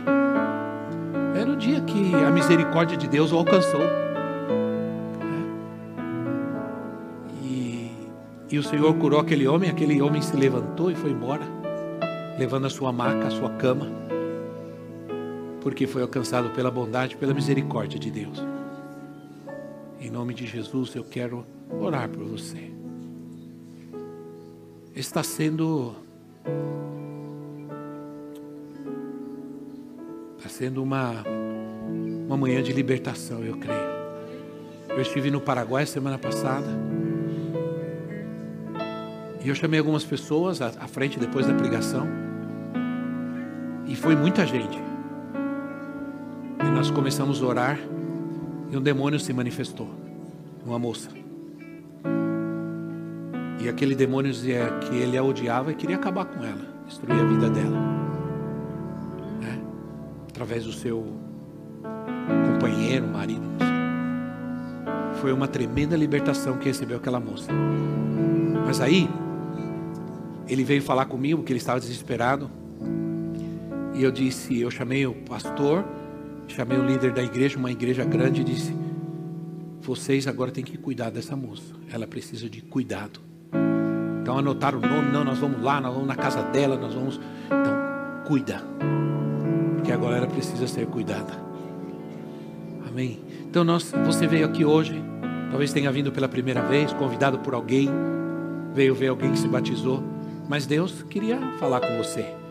era o dia que a misericórdia de Deus o alcançou. E, o Senhor curou aquele homem, aquele homem se levantou e foi embora, levando a sua maca, a sua cama, porque foi alcançado pela bondade, pela misericórdia de Deus. Em nome de Jesus, eu quero orar por você. Está sendo está sendo uma uma manhã de libertação, eu creio. Eu estive no Paraguai semana passada. E eu chamei algumas pessoas à, frente depois da pregação. E foi muita gente. E nós começamos a orar. E um demônio se manifestou, uma moça. E aquele demônio dizia que ele a odiava e queria acabar com ela, destruir a vida dela. Né? Através do seu companheiro, marido. Foi uma tremenda libertação que recebeu aquela moça. Mas aí, ele veio falar comigo que ele estava desesperado. E eu disse, eu chamei o pastor Chamei o líder da igreja, uma igreja grande, e disse: Vocês agora têm que cuidar dessa moça. Ela precisa de cuidado. Então anotaram o nome, não, nós vamos lá, nós vamos na casa dela, nós vamos. Então, cuida. Porque agora ela precisa ser cuidada. Amém. Então nós, você veio aqui hoje, talvez tenha vindo pela primeira vez, convidado por alguém, veio ver alguém que se batizou, mas Deus queria falar com você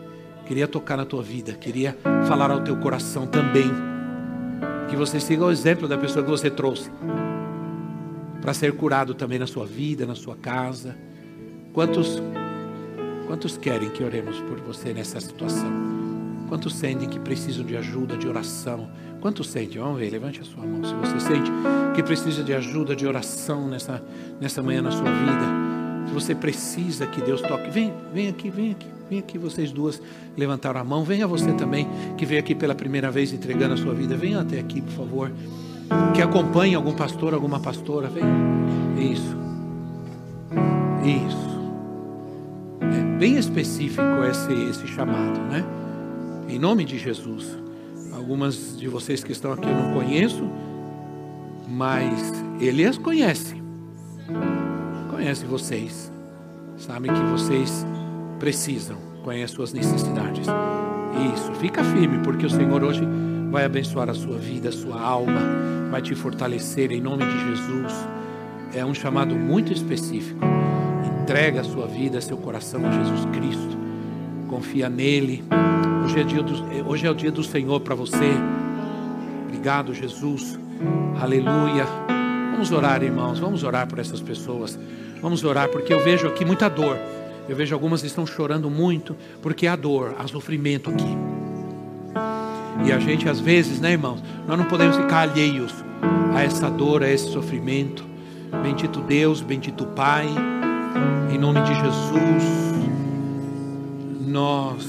queria tocar na tua vida, queria falar ao teu coração também. Que você siga o exemplo da pessoa que você trouxe, para ser curado também na sua vida, na sua casa. Quantos, quantos querem que oremos por você nessa situação? Quantos sentem que precisam de ajuda, de oração? Quantos sentem? Vamos ver, levante a sua mão. Se você sente que precisa de ajuda, de oração nessa, nessa manhã na sua vida se você precisa que Deus toque, vem, vem aqui, vem aqui, vem aqui. Vocês duas levantaram a mão. Venha você também, que veio aqui pela primeira vez entregando a sua vida. Venha até aqui, por favor. Que acompanhe algum pastor, alguma pastora. Vem. Isso. Isso. É bem específico esse, esse chamado, né? Em nome de Jesus. Algumas de vocês que estão aqui eu não conheço, mas ele as conhece conhece vocês, sabe que vocês precisam, conhece suas necessidades. Isso, fica firme, porque o Senhor hoje vai abençoar a sua vida, a sua alma, vai te fortalecer em nome de Jesus. É um chamado muito específico. Entrega a sua vida, seu coração a Jesus Cristo. Confia nele. Hoje é, dia do, hoje é o dia do Senhor para você. Obrigado, Jesus. Aleluia. Vamos orar, irmãos. Vamos orar por essas pessoas. Vamos orar porque eu vejo aqui muita dor. Eu vejo algumas estão chorando muito porque há dor, há sofrimento aqui. E a gente às vezes, né, irmãos, nós não podemos ficar alheios a essa dor, a esse sofrimento. Bendito Deus, bendito Pai, em nome de Jesus, nós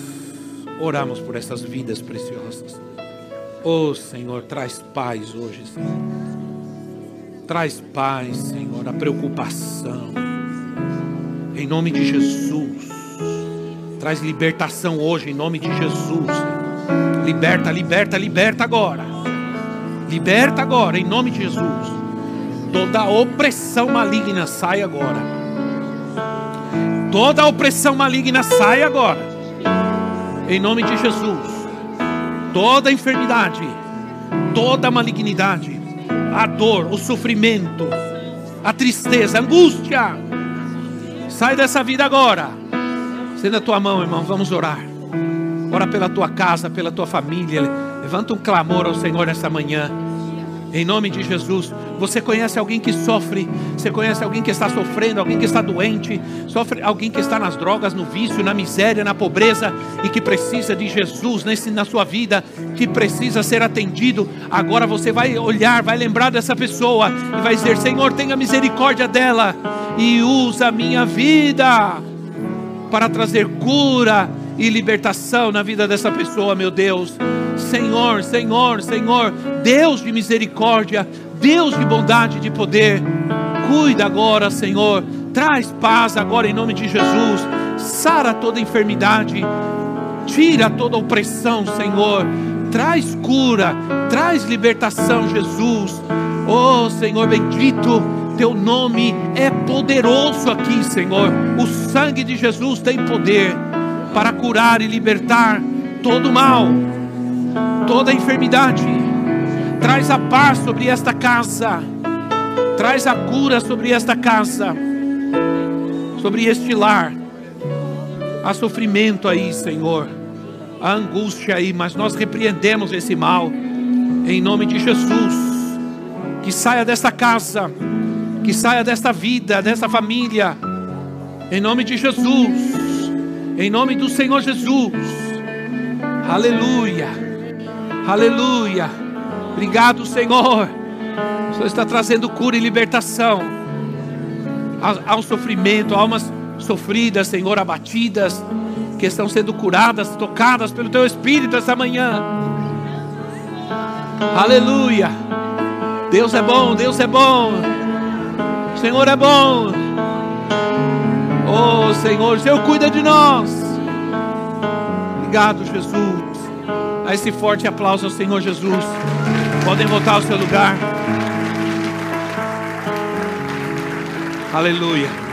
oramos por essas vidas preciosas. Oh Senhor, traz paz hoje, Senhor. Traz paz, Senhor, a preocupação. Em nome de Jesus. Traz libertação hoje, em nome de Jesus. Liberta, liberta, liberta agora. Liberta agora, em nome de Jesus. Toda opressão maligna sai agora. Toda opressão maligna sai agora. Em nome de Jesus. Toda enfermidade, toda malignidade, a dor, o sofrimento, a tristeza, a angústia. Sai dessa vida agora. Sendo a tua mão, irmão, vamos orar. Ora pela tua casa, pela tua família. Levanta um clamor ao Senhor nessa manhã. Em nome de Jesus, você conhece alguém que sofre, você conhece alguém que está sofrendo, alguém que está doente, sofre alguém que está nas drogas, no vício, na miséria, na pobreza e que precisa de Jesus nesse, na sua vida, que precisa ser atendido. Agora você vai olhar, vai lembrar dessa pessoa e vai dizer: Senhor, tenha misericórdia dela e usa a minha vida para trazer cura e libertação na vida dessa pessoa, meu Deus. Senhor, Senhor, Senhor, Deus de misericórdia, Deus de bondade e de poder, cuida agora, Senhor, traz paz agora em nome de Jesus, sara toda enfermidade, tira toda opressão, Senhor, traz cura, traz libertação, Jesus. Oh, Senhor bendito, teu nome é poderoso aqui, Senhor. O sangue de Jesus tem poder para curar e libertar todo mal toda enfermidade. Traz a paz sobre esta casa. Traz a cura sobre esta casa. Sobre este lar. Há sofrimento aí, Senhor. Há angústia aí, mas nós repreendemos esse mal. Em nome de Jesus. Que saia desta casa. Que saia desta vida, desta família. Em nome de Jesus. Em nome do Senhor Jesus. Aleluia. Aleluia. Obrigado, Senhor. O Senhor está trazendo cura e libertação. Há um sofrimento, almas sofridas, Senhor, abatidas, que estão sendo curadas, tocadas pelo Teu Espírito essa manhã. Aleluia. Deus é bom, Deus é bom. O Senhor é bom. Oh, Senhor, o Senhor cuida de nós. Obrigado, Jesus a esse forte aplauso ao Senhor Jesus. Podem voltar ao seu lugar. Aleluia.